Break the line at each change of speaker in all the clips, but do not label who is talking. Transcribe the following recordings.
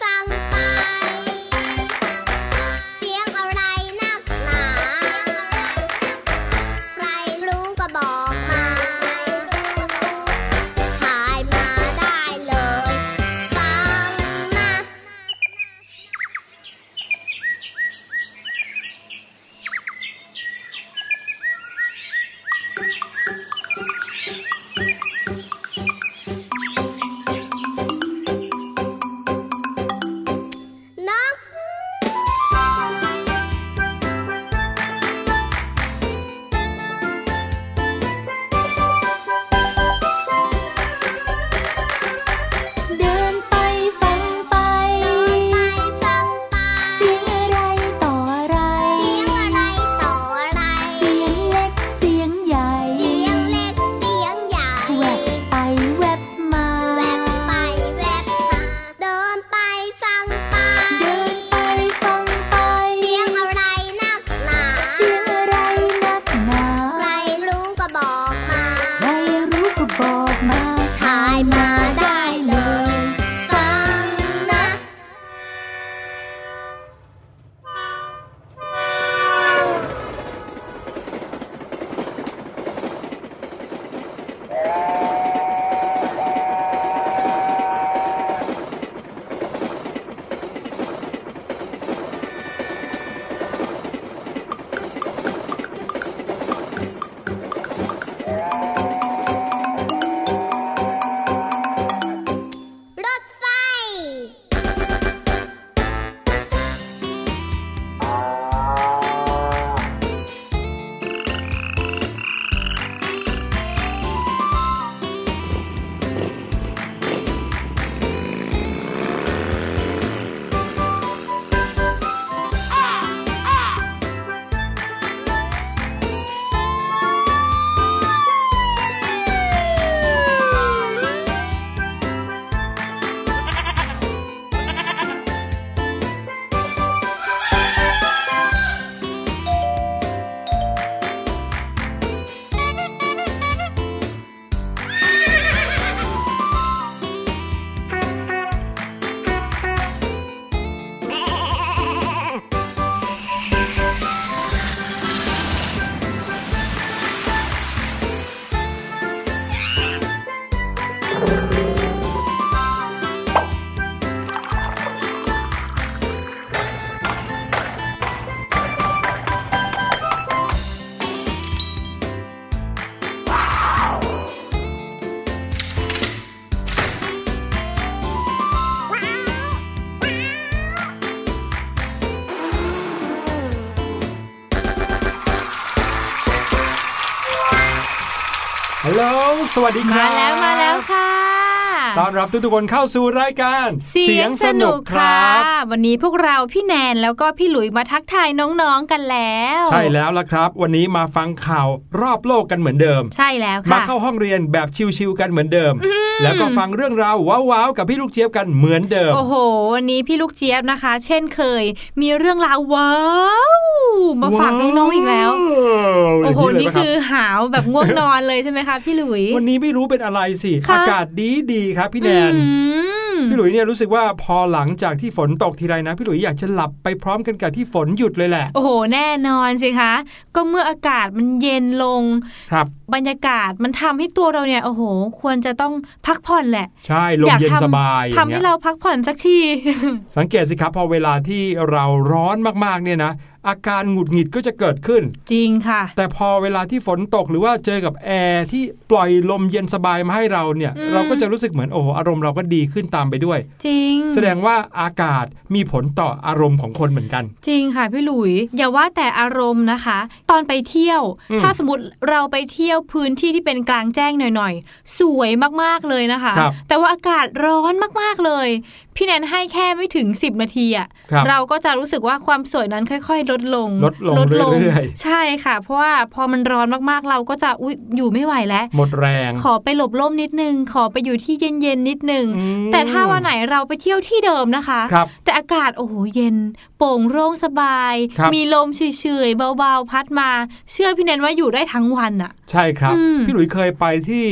ฮั สวัสดีครั
บ มาแล้วมาแล้วค่ะ
ต้อนรับทุกๆคนเข้าสู่รายการ
เสียงสนุกค่ะวันนี้พวกเราพี่แนนแล้วก็พี่หลุยมาทักทายน้องๆกันแล้ว
ใช่แล้วล่ะครับ วันนี้มาฟังข่าวรอบโลกกันเหมือนเดิม
ใช่แล้ว
มา
ค่ะ
เข้าห้องเรียนแบบชิวๆกันเหมือนเดิม แล้วก็ฟังเรื่องราวว้าวๆกับพี่ลูกเจี๊ยบกันเหมือนเดิม
โอ้โห วันนี้พี่ลูกเจี๊ยบนะคะ เช่นเคย มีเรื่องราวว้าวมาฝากน้องๆอีกแล้วโอ้โห
ย่าง
นี่
เลยะรับ
คือหาวแบบง่วงนอนเลยใช่ไหมคะพี่หลุย
วันนี้ไม่รู้เป็นอะไรสิ
ค่ะ
อากาศดีดีๆครับพี่แนน
อืม
พี่หลุยเนี่ยรู้สึกว่าพอหลังจากที่ฝนตกทีไรนะ พี่หลุยอยากจะหลับไปพร้อมกันกับที่ฝนหยุดเลยแหละ
โอ้โห แน่นอนสิคะ ก็เมื่ออากาศมันเย็นลง
ครับ
บรรยากาศมันทำให้ตัวเราเนี่ยโอ้โห ควรจะต้องพักผ่อนแหละ
ใช่ลม
อยาก
เย็น
ทำ
สบายอ
ทำ
ย่าง
ให้
เงี้ย
เราพักผ่อนสักที
สังเกตสิครับพอเวลาที่เราร้อนมากๆเนี่ยนะอาการหงุดหงิดก็จะเกิดขึ้น
จริงค่ะ
แต่พอเวลาที่ฝนตกหรือว่าเจอกับแอร์ที่ปล่อยลมเย็นสบายมาให้เราเนี่ย
อืม
เราก็จะรู้สึกเหมือนโอ้โหอารมณ์เราก็ดีขึ้นตามไปด้วย
จริง
แสดงว่าอากาศมีผลต่ออารมณ์ของคนเหมือนกัน
จริงค่ะพี่หลุย อย่าว่าแต่อารมณ์นะคะ ตอนไปเที่ยว
อืม
ถ้าสมมติเราไปเที่ยวพื้นที่ที่เป็นกลางแจ้งหน่อยๆ สวยมากๆเลยนะคะ
ครับ
แต่ว่าอากาศร้อนมากๆเลย พี่แนนให้แค่ไม่ถึง 10 นาทีอะ
ครับ
เราก็จะรู้สึกว่าความสวยนั้นค่อย ๆ ลดลง
ลดลงเรื่อยๆ
ใช่ค่ะ เพราะว่าพอมันร้อนมากๆเราก็จะอุยอยู่ไม่ไหวแล้ว
หมดแรง
ขอไปหลบร่มนิดนึง ขอไปอยู่ที่เย็นๆนิดนึง
อืม
แต่ถ้าวันไหนเราไปเที่ยวที่เดิมนะคะ
ครับ
แต่อากาศโอ้โหเย็น โปร่งโล่งสบาย
ครับ
มีลมเฉยๆเบาๆ พัดมา เชื่อพี่แนนว่าอยู่ได้ทั้งวันอะ
ใช่ครับ
อืม
พี่หลุยเคยไปที่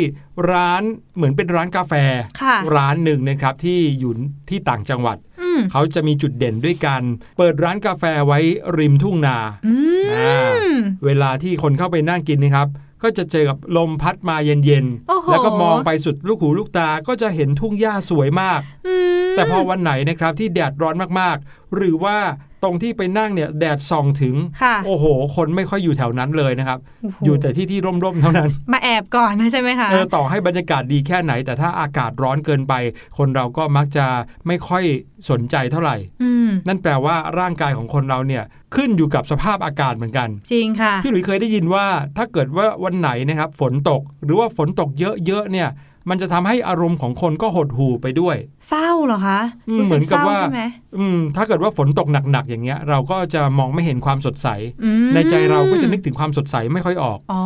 ร้านเหมือนเป็นร้านกาแฟ
ค่ะ
ร้านหนึ่งนะครับที่อยู่ที่ต่างจังหวัด
อืม
เขาจะมีจุดเด่นด้วยกัน เปิดร้านกาแฟไว้ริมทุ่งนา
อื
อ่า
ม
เวลาที่คนเข้าไปนั่งกินนะครับ ก็จะเจอกับลมพัดมาเย็น
โอ้โห
ๆแล้วก็มองไปสุดลูกหูลูกตาก็จะเห็นทุ่งหญ้าสวยมาก
อืม
แต่พอวันไหนนะครับที่แดดร้อนมากๆหรือว่าตรงที่ไปนั่งเนี่ยแดดส่องถึง
ค่ะ
โอ้โห คนไม่ค่อยอยู่แถวนั้นเลยนะครับ
โอ้โห
อยู่แต่ที่ที่ร่มๆเท่านั้น
มาแอบก่อนนะใช่ไหมคะ
เออต่อให้บรรยากาศดีแค่ไหน แต่ถ้าอากาศร้อนเกินไป คนเราก็มักจะไม่ค่อยสนใจเท่าไหร่
อืม
นั่นแปลว่าร่างกายของคนเราเนี่ยขึ้นอยู่กับสภาพอากาศเหมือนกัน
จริงค่ะ
พี่หลุยเคยได้ยินว่าถ้าเกิดว่าวันไหนนะครับฝนตก หรือว่าฝนตกเยอะๆเนี่ย มันจะทำให้อารมณ์ของคนก็หดหู่ไปด้วย
เศร้าเหรอคะ
อืม
รู้
เหมื
สึ
อกน
เศ
กับ
ร้า
ว่า
ใช่ไหม
อืม ถ้าเกิดว่าฝนตกหนักๆอย่างเงี้ย เราก็จะมองไม่เห็นความสดใส
อืม
ในใจเราก็จะนึกถึงความสดใสไม่ค่อยออก
อ๋อ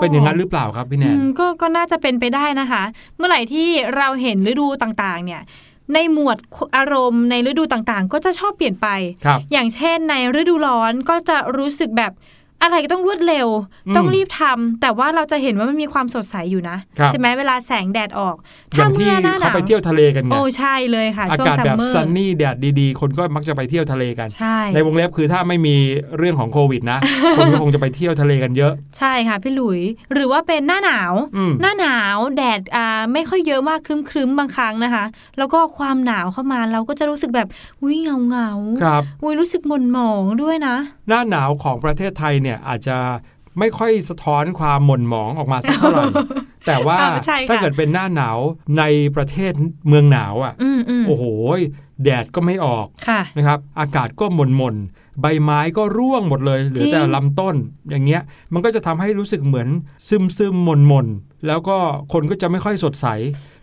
เป็นอย่างนั้นหรือเปล่าครับพี่แน
อื
น
มก็ก็น่าจะเป็นไปได้นะคะ เมื่อไหร่ที่เราเห็นฤดูต่างๆ เนี่ยในหมวดอารมณ์ในฤดูต่างๆ ก็จะชอบเปลี่ยนไป
ครับ
อย่างเช่นในฤดูร้อนก็จะรู้สึกแบบ อะไรก็ต้องรวดเร็ว
อืม
ต้องรีบทำแต่ว่าเราจะเห็นว่ามันมีความสดใสอยู่นะครับใช่ไหมเวลาแสงแดดออก
อย่างที่
มื่อหน้ห
เขา
นาว
ไปเที่ยวทะเลกันไง
โอ้ใช่เลยค่ะ
อา
ช่วง
กาศ
ซัม
แบบ
เมอร์
ซันนี่แดดดีๆ คนก็มักจะไปเที่ยวทะเลกัน
ใช่
ในวงเล็บคือถ้าไม่มีเรื่องของโควิดนะคนก็คงจะไปเที่ยวทะเลกันเยอะ
ใช่ค่ะพี่หลุย หรือว่าเป็นหน้าหนาว
อืม
หน้าหนาวแดดอ่าไม่ค่อยเยอะมากครึ้มๆบางครั้งนะคะ แล้วก็ความหนาวเข้ามาเราก็จะรู้สึกแบบอุ้ยเงาเงาๆ
ครับ
อุ้ยรู้สึกหม่นหมองด้วยนะ
หน้าหนาวของประเทศไทยเนี่ยอาจจะไม่ค่อยสะท้อนความหม่นหมองออกมาสักเท่าไหร่แต่ว่า
อ่าใช่ค่ะ
ถ้าเกิดเป็นหน้าหนาวในประเทศเมืองหนาวอะ
อืมอืม
โอ้โหแดดก็ไม่ออก
ค่ะ
นะครับ อากาศก็หม่นหม่นๆใบไม้ก็ร่วงหมดเลยเหลือแต่
จริง
ลำต้นอย่างเงี้ย มันก็จะทำให้รู้สึกเหมือนซึมซึมๆหม่นหม่นๆแล้วก็คนก็จะไม่ค่อยสดใส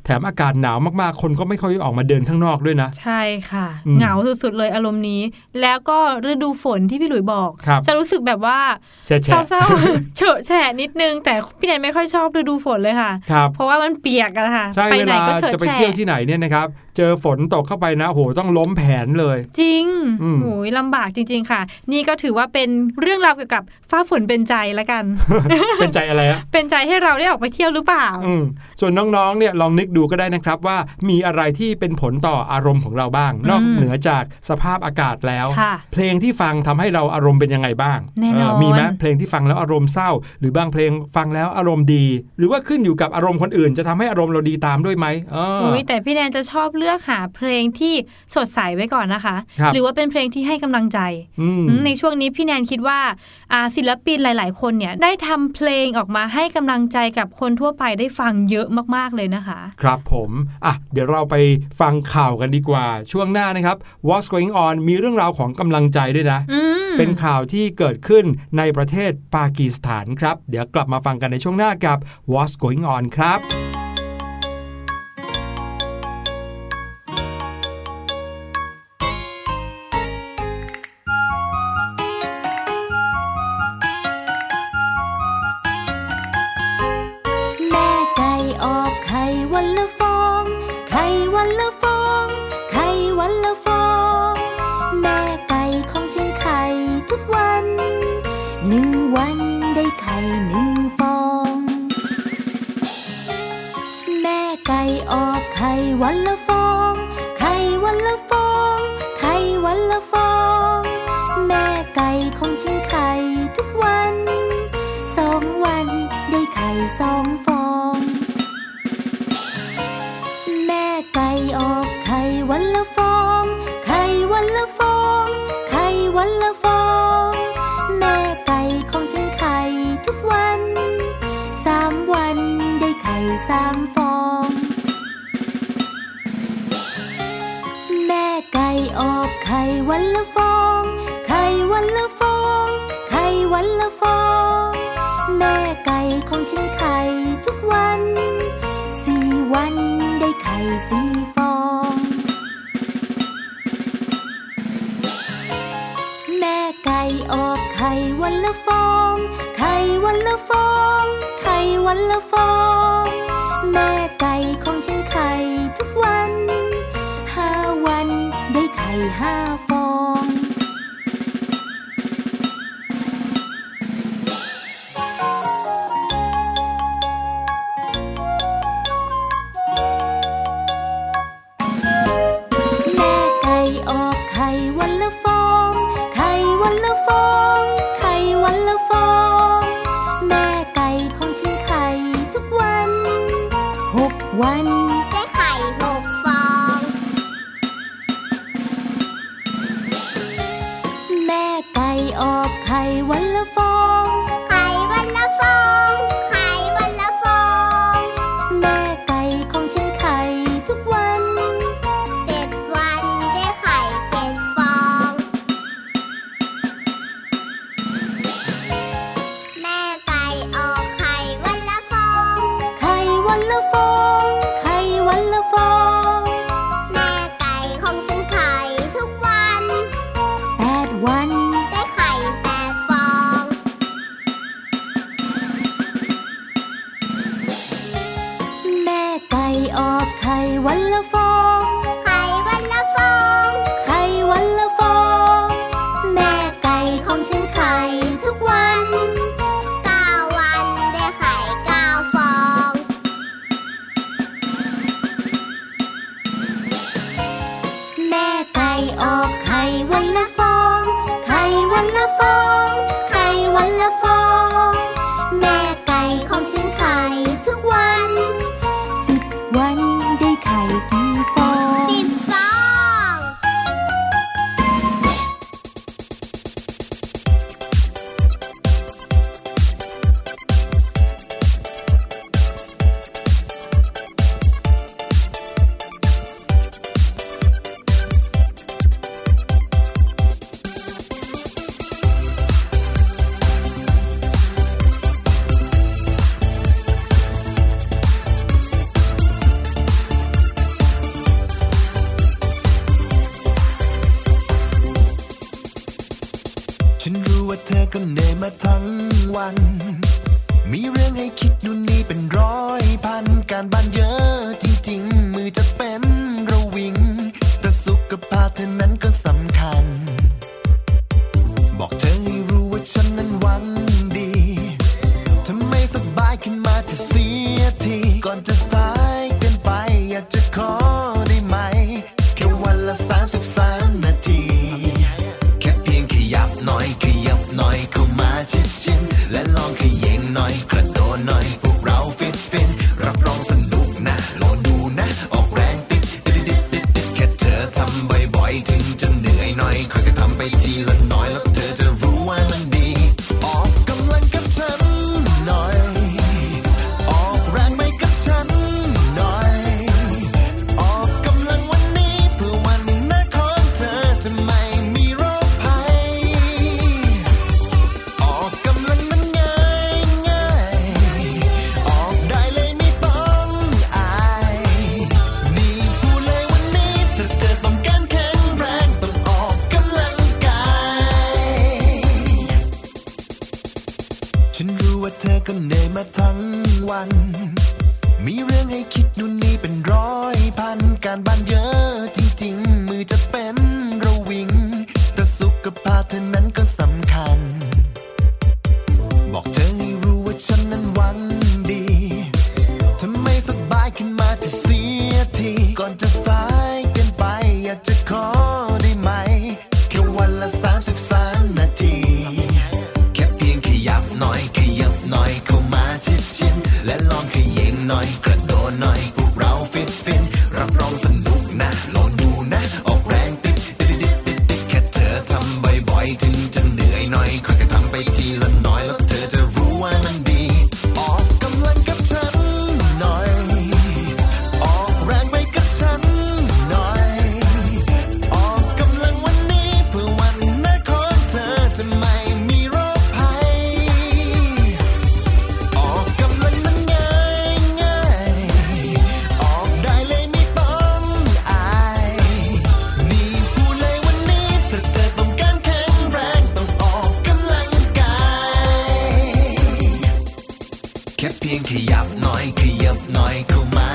แถมอากาศหนาวมากๆ คนก็ไม่ค่อยออกมาเดินข้างนอกด้วยนะ
ใช่ค่ะ
อืม
เหงาสุดๆเลยอารมณ์นี้ แล้วก็ฤดูฝนที่พี่หลุยบอก
ครับ
จะรู้สึกแบบว่า
แฉะ
เศร้าๆเฉอะแฉะนิดนึง แต่พี่แนนไม่ค่อยชอบฤดูฝนเลยค่ะ
ๆครับ
เพราะว่ามันเปียกอะค่ะ
ใช่
ไป
เว
ไหน
ลา
ก็เฉอะ
จะไป
แฉะ
เที่ยวที่ไหนเนี่ยนะครับ เจอฝนตกเข้าไปนะโอ้โหต้องล้มแผนเลย
จริง
อืม
โอ้ยลำบากจริง ๆค่ะ นี่ก็ถือว่าเป็นเรื่องราวเกี่ยวกับฟ้าฝนเป็นใจละกัน
เป็นใจอะไรอะ
เป็นใจให้เราได้ออกไปเที่ยวหรือเปล่า
อืมส่วนน้องๆเนี่ยลองนึกดูก็ได้นะครับว่ามีอะไรที่เป็นผลต่ออารมณ์ของเราบ้าง นอกเหนือจากสภาพอากาศแล้ว
ค่ะ
เพลงที่ฟังทำให้เราอารมณ์เป็นยังไงบ้าง
แน่นอน
เมีไหมเพลงที่ฟังแล้วอารมณ์เศร้า หรือบางเพลงฟังแล้วอารมณ์ดี หรือว่าขึ้นอยู่กับอารมณ์คนอื่น จะทำให้อารมณ์เราดีตามด้วยไหมเออ
อุ้ยแต่พี่แนนจะชอบเลือกหาเพลงที่สดใสไว้ก่อนนะคะ
ครับ
หรือว่าเป็นเพลงที่ให้กำลังใจ
อืม
อืมในช่วงนี้พี่แนนคิดว่าอ่าศิลปินหลาย ๆ คนเนี่ยได้ทำเพลงออกมาให้กำลังใจกับคนทั่วไปได้ฟังเยอะมากๆเลยนะคะ
ครับผมอะเดี๋ยวเราไปฟังข่าวกันดีกว่า ช่วงหน้านะครับ What's Going On มีเรื่องราวของกำลังใจด้วยนะ
อืม
เป็นข่าวที่เกิดขึ้นในประเทศปากีสถานครับ เดี๋ยวกลับมาฟังกันในช่วงหน้ากับ What's Going On ครับ
ไข่
ยับหน่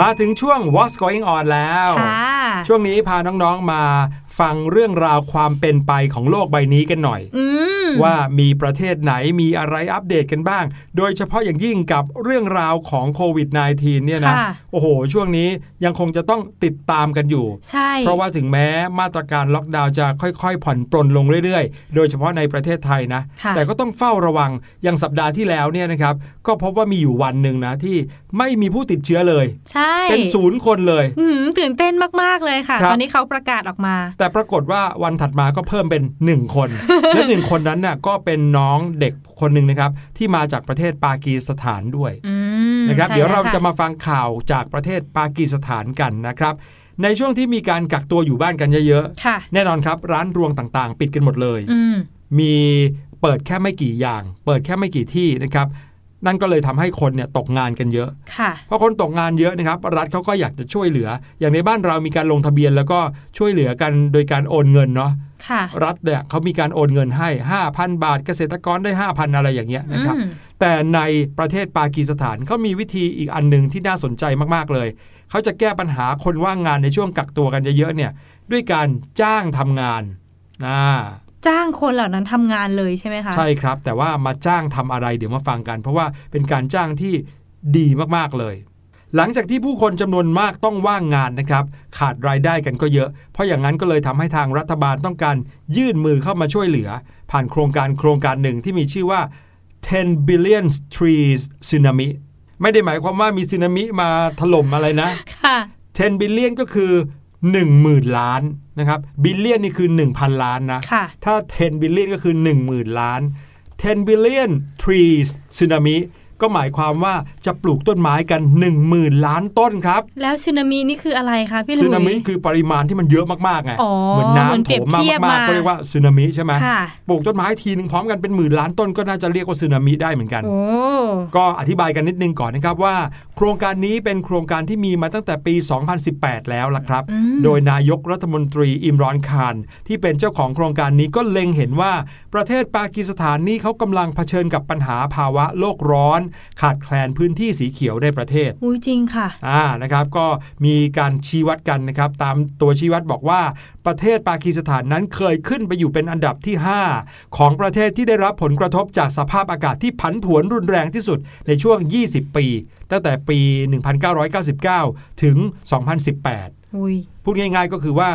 มาถึงช่วง What's Going On แล้ว
ค่ะ
ช่วงนี้พาน้องๆมาฟังเรื่องราวความเป็นไปของโลกใบนี้กันหน่อย
อืม
ว่ามีประเทศไหนมีอะไรอัปเดตกันบ้าง โดยเฉพาะอย่างยิ่งกับเรื่องราวของโควิด -19 เนี่ยนะ
ค่ะ
โอ้โห ช่วงนี้ยังคงจะต้องติดตามกันอยู่
ใช่
เพราะว่าถึงแม้มาตรการล็อกดาวน์จะค่อยๆ ผ่อนปลนลงเรื่อยๆ โดยเฉพาะในประเทศไทยนะ
ค่ะ
แต่ก็ต้องเฝ้าระวัง อย่างสัปดาห์ที่แล้วเนี่ยนะครับ ก็พบว่ามีอยู่วันหนึ่งนะที่ไม่มีผู้ติดเชื้อเลย
ใช่
เป็นศูนย์คนเลย
อืมตื่นเต้นมากๆเลยค่ะ
ครับ
ตอนนี้เขาประกาศออกมา
แต่ปรากฏว่าวันถัดมาก็เพิ่มเป็น 1 คน และหนึ่งคนนั้นน่ะก็เป็นน้องเด็กคนหนึ่งนะครับ ที่มาจากประเทศปากีสถานด้วย
อืม
นะครับ
ใช่
เดี๋ยวเรา
แล้วค่
จะมาฟังข่าวจากประเทศปากีสถานกันนะครับ ในช่วงที่มีการกักตัวอยู่บ้านกันเยอะ
ค่ะ
ๆแน่นอนครับร้านรวงต่างๆ ปิดกันหมดเลย
อืม
มีเปิดแค่ไม่กี่อย่าง เปิดแค่ไม่กี่ที่นะครับ นั่นก็เลยทำให้คนเนี่ยตกงานกันเยอะ
ค่ะ
พอคนตกงานเยอะนะครับ รัฐเขาก็อยากจะช่วยเหลือ อย่างในบ้านเรามีการลงทะเบียนแล้วก็ช่วยเหลือกันโดยการโอนเงินเนาะ
ค่ะ
รัฐเนี่ยเขามีการโอนเงินให้ 5,000 บาท เกษตรกรได้ 5,000 อะไรอย่างเงี้ยนะครับ
อืม
แต่ในประเทศปากีสถานเขามีวิธีอีกอันหนึ่งที่น่าสนใจมากๆเลย เขาจะแก้ปัญหาคนว่างงานในช่วงกักตัวกันเยอะๆเนี่ยด้วยการจ้างทำงานอ่า
จ้างคนเหล่านั้นทำงานเลยใช่ไหมคะ
ใช่ครับ แต่ว่ามาจ้างทำอะไรเดี๋ยวมาฟังกัน เพราะว่าเป็นการจ้างที่ดีมากๆเลย หลังจากที่ผู้คนจำนวนมากต้องว่างงานนะครับ ขาดรายได้กันก็เยอะ เพราะอย่างนั้นก็เลยทำให้ทางรัฐบาลต้องการยื่นมือเข้ามาช่วยเหลือ ผ่านโครงการโครงการหนึ่งที่มีชื่อว่า 10 billion trees tsunami ไม่ได้หมายความว่ามีสึนามิมาถล่มอะไรนะ
ค่ะ
10 billion ก็คือ 10,000 ล้านนะครับ billion นี่คือ 1,000 ล้านนะ
ค่ะ
ถ้า 10 billion ก็คือ 10,000 ล้าน 10 billion trees tsunami ก็หมายความว่าจะปลูกต้นไม้กัน 1 0,000 ล้านต้นครับ
แล้วสึนามินี่คืออะไรคะพี่หลุย
สึนามิคือปริมาณที่มันเยอะมากๆไง
อ๋อ
เหมือน
เหมือน
น้ำ
เป
โถ
รียบ
มมา
เทียบ
มาก
มา
ๆก็เรียกว่าสึนามิใช่ไหม
ค่ะ
ปลูกต้นไม้ทีหนึ่งพร้อมกันเป็นหมื่นล้านต้นก็น่าจะเรียกว่าสึนามิได้เหมือนกัน
โอ้
ก็อธิบายกันนิดนึงก่อนนะครับว่า โครงการนี้เป็นโครงการที่มีมาตั้งแต่ปี 2018 แล้วล่ะครับ
อืม
โดยนายกรัฐมนตรีอิมรอนคานที่เป็นเจ้าของโครงการนี้ก็เล็งเห็นว่า ประเทศปากีสถานนี่เขากำลังเผชิญกับปัญหาภาวะโลกร้อนขาดแคลนพื้นที่สีเขียวในประเทศ
อุ้ยจริงค่ะ
อ่านะครับก็มีการชี้วัดกันนะครับตามตัวชี้วัดบอกว่าประเทศปากีสถานนั้นเคยขึ้นไปอยู่เป็นอันดับที่ 5 ของประเทศที่ได้รับผลกระทบจากสภาพอากาศที่ผันผวนรุนแรงที่สุดในช่วง 20 ปี ตั้งแต่ปี 1999 ถึง 2018
อุ้ย
พูดง่ายๆก็คือว่า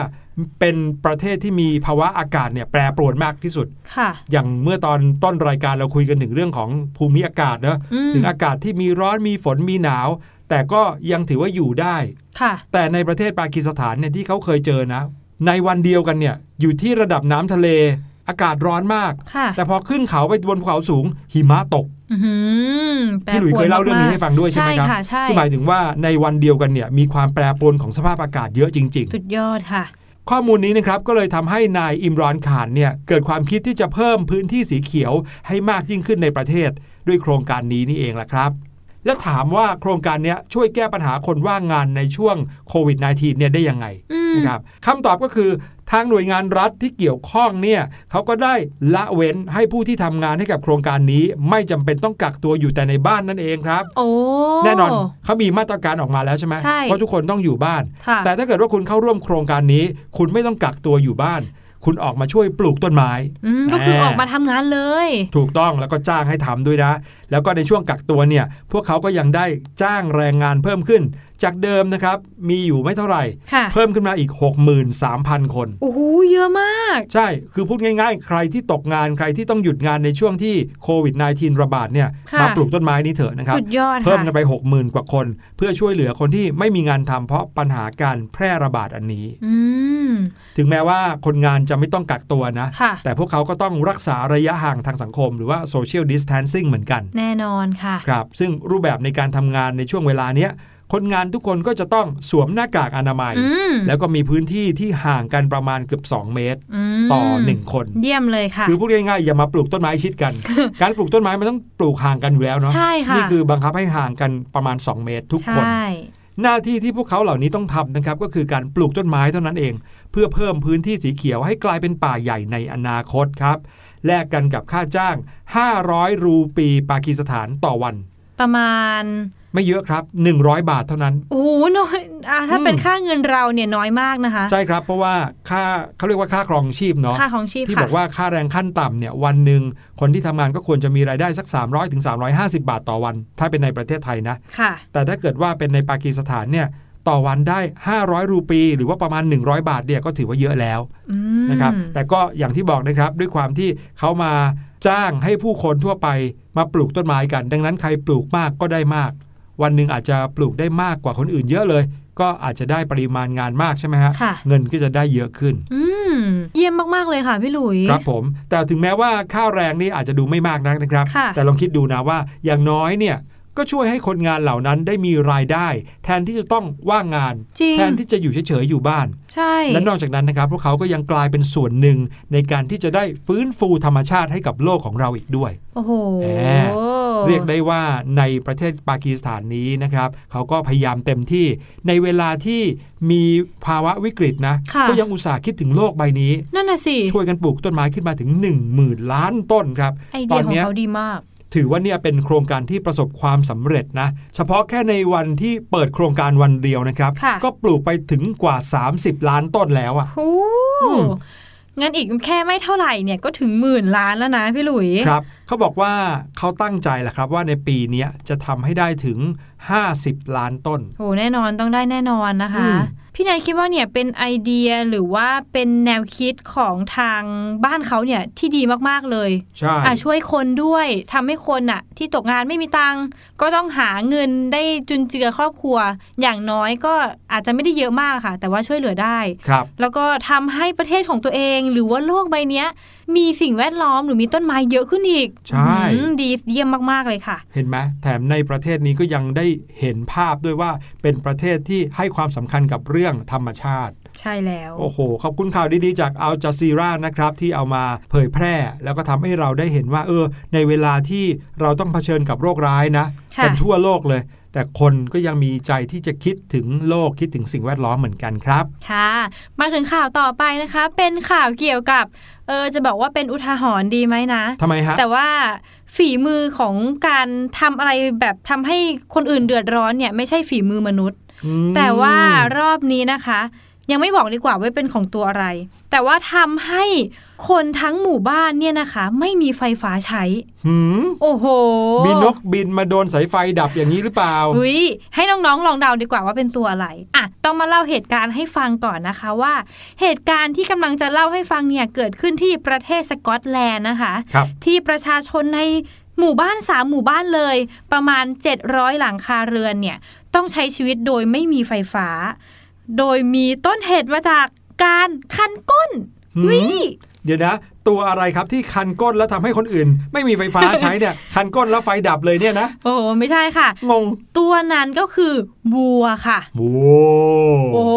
เป็นประเทศที่มีภาวะอากาศเนี่ยแปรปรวนมากที่สุด
ค่ะ
อย่างเมื่อตอนต้นรายการเราคุยกันถึงเรื่องของภูมิอากาศเนอะ
อืม
ถึงอากาศที่มีร้อนมีฝนมีหนาว แต่ก็ยังถือว่าอยู่ได้
ค่ะ
แต่ในประเทศปากีสถานเนี่ยที่เขาเคยเจอนะ ในวันเดียวกันเนี่ยอยู่ที่ระดับน้ำทะเล อากาศร้อนมาก
ค่ะ
แต่พอขึ้นเขาไปบนภูเขาสูง หิมะตก
อื้อหือแปร
พี่หลุย
ปรวน
เคยเล่าเรื่องนี้
มกๆ
ให้ฟังด้วยใช่ไหมครับ
ใช่ค่ะใช่
ที่หมายถึงว่าในวันเดียวกันเนี่ยมีความแปรปรวนของสภาพอากาศเยอะจริง ๆ
สุดยอดค่ะ
ข้อมูลนี้นะครับก็เลยทำให้นายอิมรอนขานเนี่ยเกิดความคิดที่จะเพิ่มพื้นที่สีเขียวให้มากยิ่งขึ้นในประเทศ ด้วยโครงการนี้นี่เองล่ะครับ แล้วถามว่าโครงการเนี้ยช่วยแก้ปัญหาคนว่างงานในช่วงโควิด -19 เนี่ยได้ยังไง
อืม
นะครับคำตอบก็คือทางหน่วยงานรัฐที่เกี่ยวข้องเนี่ยเขาก็ได้ละเว้นให้ผู้ที่ทำงานให้กับโครงการนี้ ไม่จำเป็นต้องกักตัวอยู่แต่ในบ้านนั่นเองครับ
โอ้
แน่นอนเขามีมาตรการออกมาแล้วใช่ไหม
ใช่
ว่าทุกคนต้องอยู่บ้าน
ค่ะ
แต่ถ้าเกิดว่าคุณเข้าร่วมโครงการนี้ คุณไม่ต้องกักตัวอยู่บ้าน คุณออกมาช่วยปลูกต้นไม้
อืมก็คือ
แหม
ออกมาทำงานเลย
ถูกต้องแล้วก็จ้างให้ทำด้วยนะ แล้วก็ในช่วงกักตัวเนี่ยพวกเขาก็ยังได้จ้างแรงงานเพิ่มขึ้น จากเดิมนะครับมีอยู่ไม่เท่าไหร่
ค่ะ
เพิ่มขึ้นมาอีก 63,000 คน
โอ้โหเยอะมาก
ใช่คือพูดง่ายๆ ใครที่ตกงานใครที่ต้องหยุดงานในช่วงที่โควิด -19 ระบาดเนี่ย
ค่ะ
มาปลูกต้นไม้นี้เถอะนะครับ
สุดยอด
เพิ่ม
ค่ะ
กันไป 60,000 กว่าคน เพื่อช่วยเหลือคนที่ไม่มีงานทำเพราะปัญหาการแพร่ระบาดอันนี้
อืม
ถึงแม้ว่าคนงานจะไม่ต้องกักตัวนะ
ค่ะ
แต่พวกเขาก็ต้องรักษาระยะห่างทางสังคม หรือว่า social distancing เหมือนกัน
แน่นอนค่ะ
ครับ ซึ่งรูปแบบในการทำงานในช่วงเวลาเนี้ยคนงานทุกคนก็จะต้องสวมหน้ากากอนามัย
อืม
แล้วก็มีพื้นที่ที่ห่างกันประมาณเกือบ 2 เมตร
ม
ต่อ 1 คน
เยี่ยมเลยค่ะ
คือพูดง่ายๆอย่ามาปลูกต้นไม้ชิดกัน การปลูกต้นไม้มันต้องปลูกห่างกันอยู่แล้วเนาะ
ใช่ค่ะ
นี่คือบังคับให้ห่างกันประมาณ 2 เมตรทุกคน
ใช่
หน้าที่ที่พวกเขาเหล่านี้ต้องทำนะครับ ก็คือการปลูกต้นไม้เท่านั้นเอง เพื่อเพิ่มพื้นที่สีเขียวให้กลายเป็นป่าใหญ่ในอนาคตครับ แลกกันกับค่าจ้าง 500 รูปีปากีสถานต่อวัน
ประมาณ
ไม่เยอะครับ 100 บาทเท่านั้น
โอ้โหน้อยอะถ้า
อืม
เป็นค่าเงินเราเนี่ยน้อยมากนะคะ
ใช่ครับ เพราะว่าค่าเขาเรียกว่าค่าครองชีพเนาะ
ค่าของชีพ
ที่
ค่ะ
บอกว่าค่าแรงขั้นต่ำเนี่ยวันหนึ่งคนที่ทำงานก็ควรจะมีรายได้สัก 300ถึง350 บาทต่อวัน ถ้าเป็นในประเทศไทยนะ
ค่ะ
แต่ถ้าเกิดว่าเป็นในปากีสถานเนี่ย ต่อวันได้ 500 รูปี หรือว่าประมาณ 100 บาทเนี่ยก็ถือว่าเยอะแล้ว
อืม
นะครับแต่ก็อย่างที่บอกนะครับด้วยความที่เขามาจ้างให้ผู้คนทั่วไปมาปลูกต้นไม้กัน ดังนั้นใครปลูกมากก็ได้มาก วันหนึ่งอาจจะปลูกได้มากกว่าคนอื่นเยอะเลย ก็อาจจะได้ปริมาณงานมากใช่ไหมฮะ
ค่ะ
เงินก็จะได้เยอะขึ้น
อืมเยี่ยมมาก ๆ เลยค่ะพี่หลุย
ครับผม แต่ถึงแม้ว่าค่าแรงนี่อาจจะดูไม่มากนักนะครับ
ค่ะ
แต่ลองคิดดูนะว่าอย่างน้อยเนี่ย ก็ช่วยให้คนงานเหล่านั้นได้มีรายได้ แทนที่จะต้องว่างงาน
จริง
แทนที่จะอยู่เฉยๆอยู่บ้าน
ใช่
และนอกจากนั้นนะครับ พวกเขาก็ยังกลายเป็นส่วนหนึ่งในการที่จะได้ฟื้นฟูธรรมชาติให้กับโลกของเราอีกด้วย
โอ้โห
แหมเรียกได้ว่าในประเทศปากีสถานนี้นะครับ เขาก็พยายามเต็มที่ในเวลาที่มีภาวะวิกฤตนะ
ค่ะ
ก็ยังอุตส่าห์คิดถึงโลกใบนี้
นั่นน่ะสิ
ช่วยกันปลูกต้นไม้ขึ้นมาถึง 1 0,000 ล้านต้นครับ
ไอ
ต
เดี
อยน
ของ
เนี้ย
เขาดีมาก
ถือว่าเนี่ยเป็นโครงการที่ประสบความสำเร็จนะ เฉพาะแค่ในวันที่เปิดโครงการวันเดียวนะครับ
ค่ะ
ก็ปลูกไปถึงกว่า 30 ล้านต้นแล้วอะ
โอ้
อืม
งั้นอีกแค่ไม่เท่าไหร่เนี่ยก็ถึงหมื่นล้านแล้วนะพี่หลุย
ครับเขาบอกว่าเขาตั้งใจแหละครับว่าในปีเนี้ยจะทำให้ได้ถึง 50 ล้านต้น
โหแน่นอนต้องได้แน่นอนนะคะ
อืม
พี่แนนคิดว่าเนี่ยเป็นไอเดียหรือว่าเป็นแนวคิดของทางบ้านเขาเนี่ยที่ดีมากๆเลย
ใช่
อะช่วยคนด้วยทำให้คนอะ ที่ตกงานไม่มีตังค์ก็ต้องหาเงินได้จุนเจือครอบครัว อย่างน้อยก็อาจจะไม่ได้เยอะมากค่ะ แต่ว่าช่วยเหลือได้
ครับ
แล้วก็ทำให้ประเทศของตัวเอง หรือว่าโลกใบเนี้ย มีสิ่งแวดล้อมหรือมีต้นไม้เยอะขึ้นอีก
ใช่
อืมดีเยี่ยมมากๆเลยค่ะ
เห็นไหมแถมในประเทศนี้ก็ยังได้เห็นภาพด้วยว่าเป็นประเทศที่ให้ความสำคัญกับเรื่องธรรมชาติ
ใช่แล้ว
โอ้โห ขอบคุณข่าวดีๆ จากอัลจ z ซีรานะครับ ที่เอามาเผยแพร่ แล้วก็ทำให้เราได้เห็นว่า เออ ในเวลาที่เราต้องเผชิญกับโรคร้ายนะ
ค่ะ
กันทั่วโลกเลย แต่คนก็ยังมีใจที่จะคิดถึงโลกคิดถึงสิ่งแวดล้อมเหมือนกันครับ
ค่ะ มาถึงข่าวต่อไปนะคะ เป็นข่าวเกี่ยวกับเออจะบอกว่าเป็นอุทาหรณ์ดีไหมนะ
ทำไมฮะ
แต่ว่าฝีมือของการทำอะไรแบบทำให้คนอื่นเดือดร้อนเนี่ยไม่ใช่ฝีมือมนุษย์
อืม
แต่ว่ารอบนี้นะคะ ยังไม่บอกดีกว่าว่าเป็นของตัวอะไร แต่ว่าทำให้ คนทั้งหมู่บ้านเนี่ยนะคะ ไม่มีไฟฟ้าใช้
หืม
โอ้โห
มีนกบินมาโดนสายไฟดับอย่างนี้หรือเปล่า
อุ้ยให้น้องๆลองเดาดีกว่าว่าเป็นตัวอะไรอะต้องมาเล่าเหตุการณ์ให้ฟังก่อนนะคะว่า เหตุการณ์ที่กำลังจะเล่าให้ฟังเนี่ยเกิดขึ้นที่ประเทศสกอตแลนด์นะคะ
ครับ
ที่ประชาชนในหมู่บ้านสามหมู่บ้านเลย ประมาณ 700 หลังคาเรือนเนี่ยต้องใช้ชีวิตโดยไม่มีไฟฟ้า โดยมีต้นเหตุมาจากการคันก้น
หืม
วิ
เดี๋ยวนะ ตัวอะไรครับที่คันก้นแล้วทำให้คนอื่น ไม่มีไฟฟ้าใช้เนี่ยคันก้นแล้วไฟดับเลยเนี่ยนะ
โอ้โหไม่ใช่ค่ะ
งง
ตัวนั้นก็คือวัวค่ะ
โอ้
โอ้โห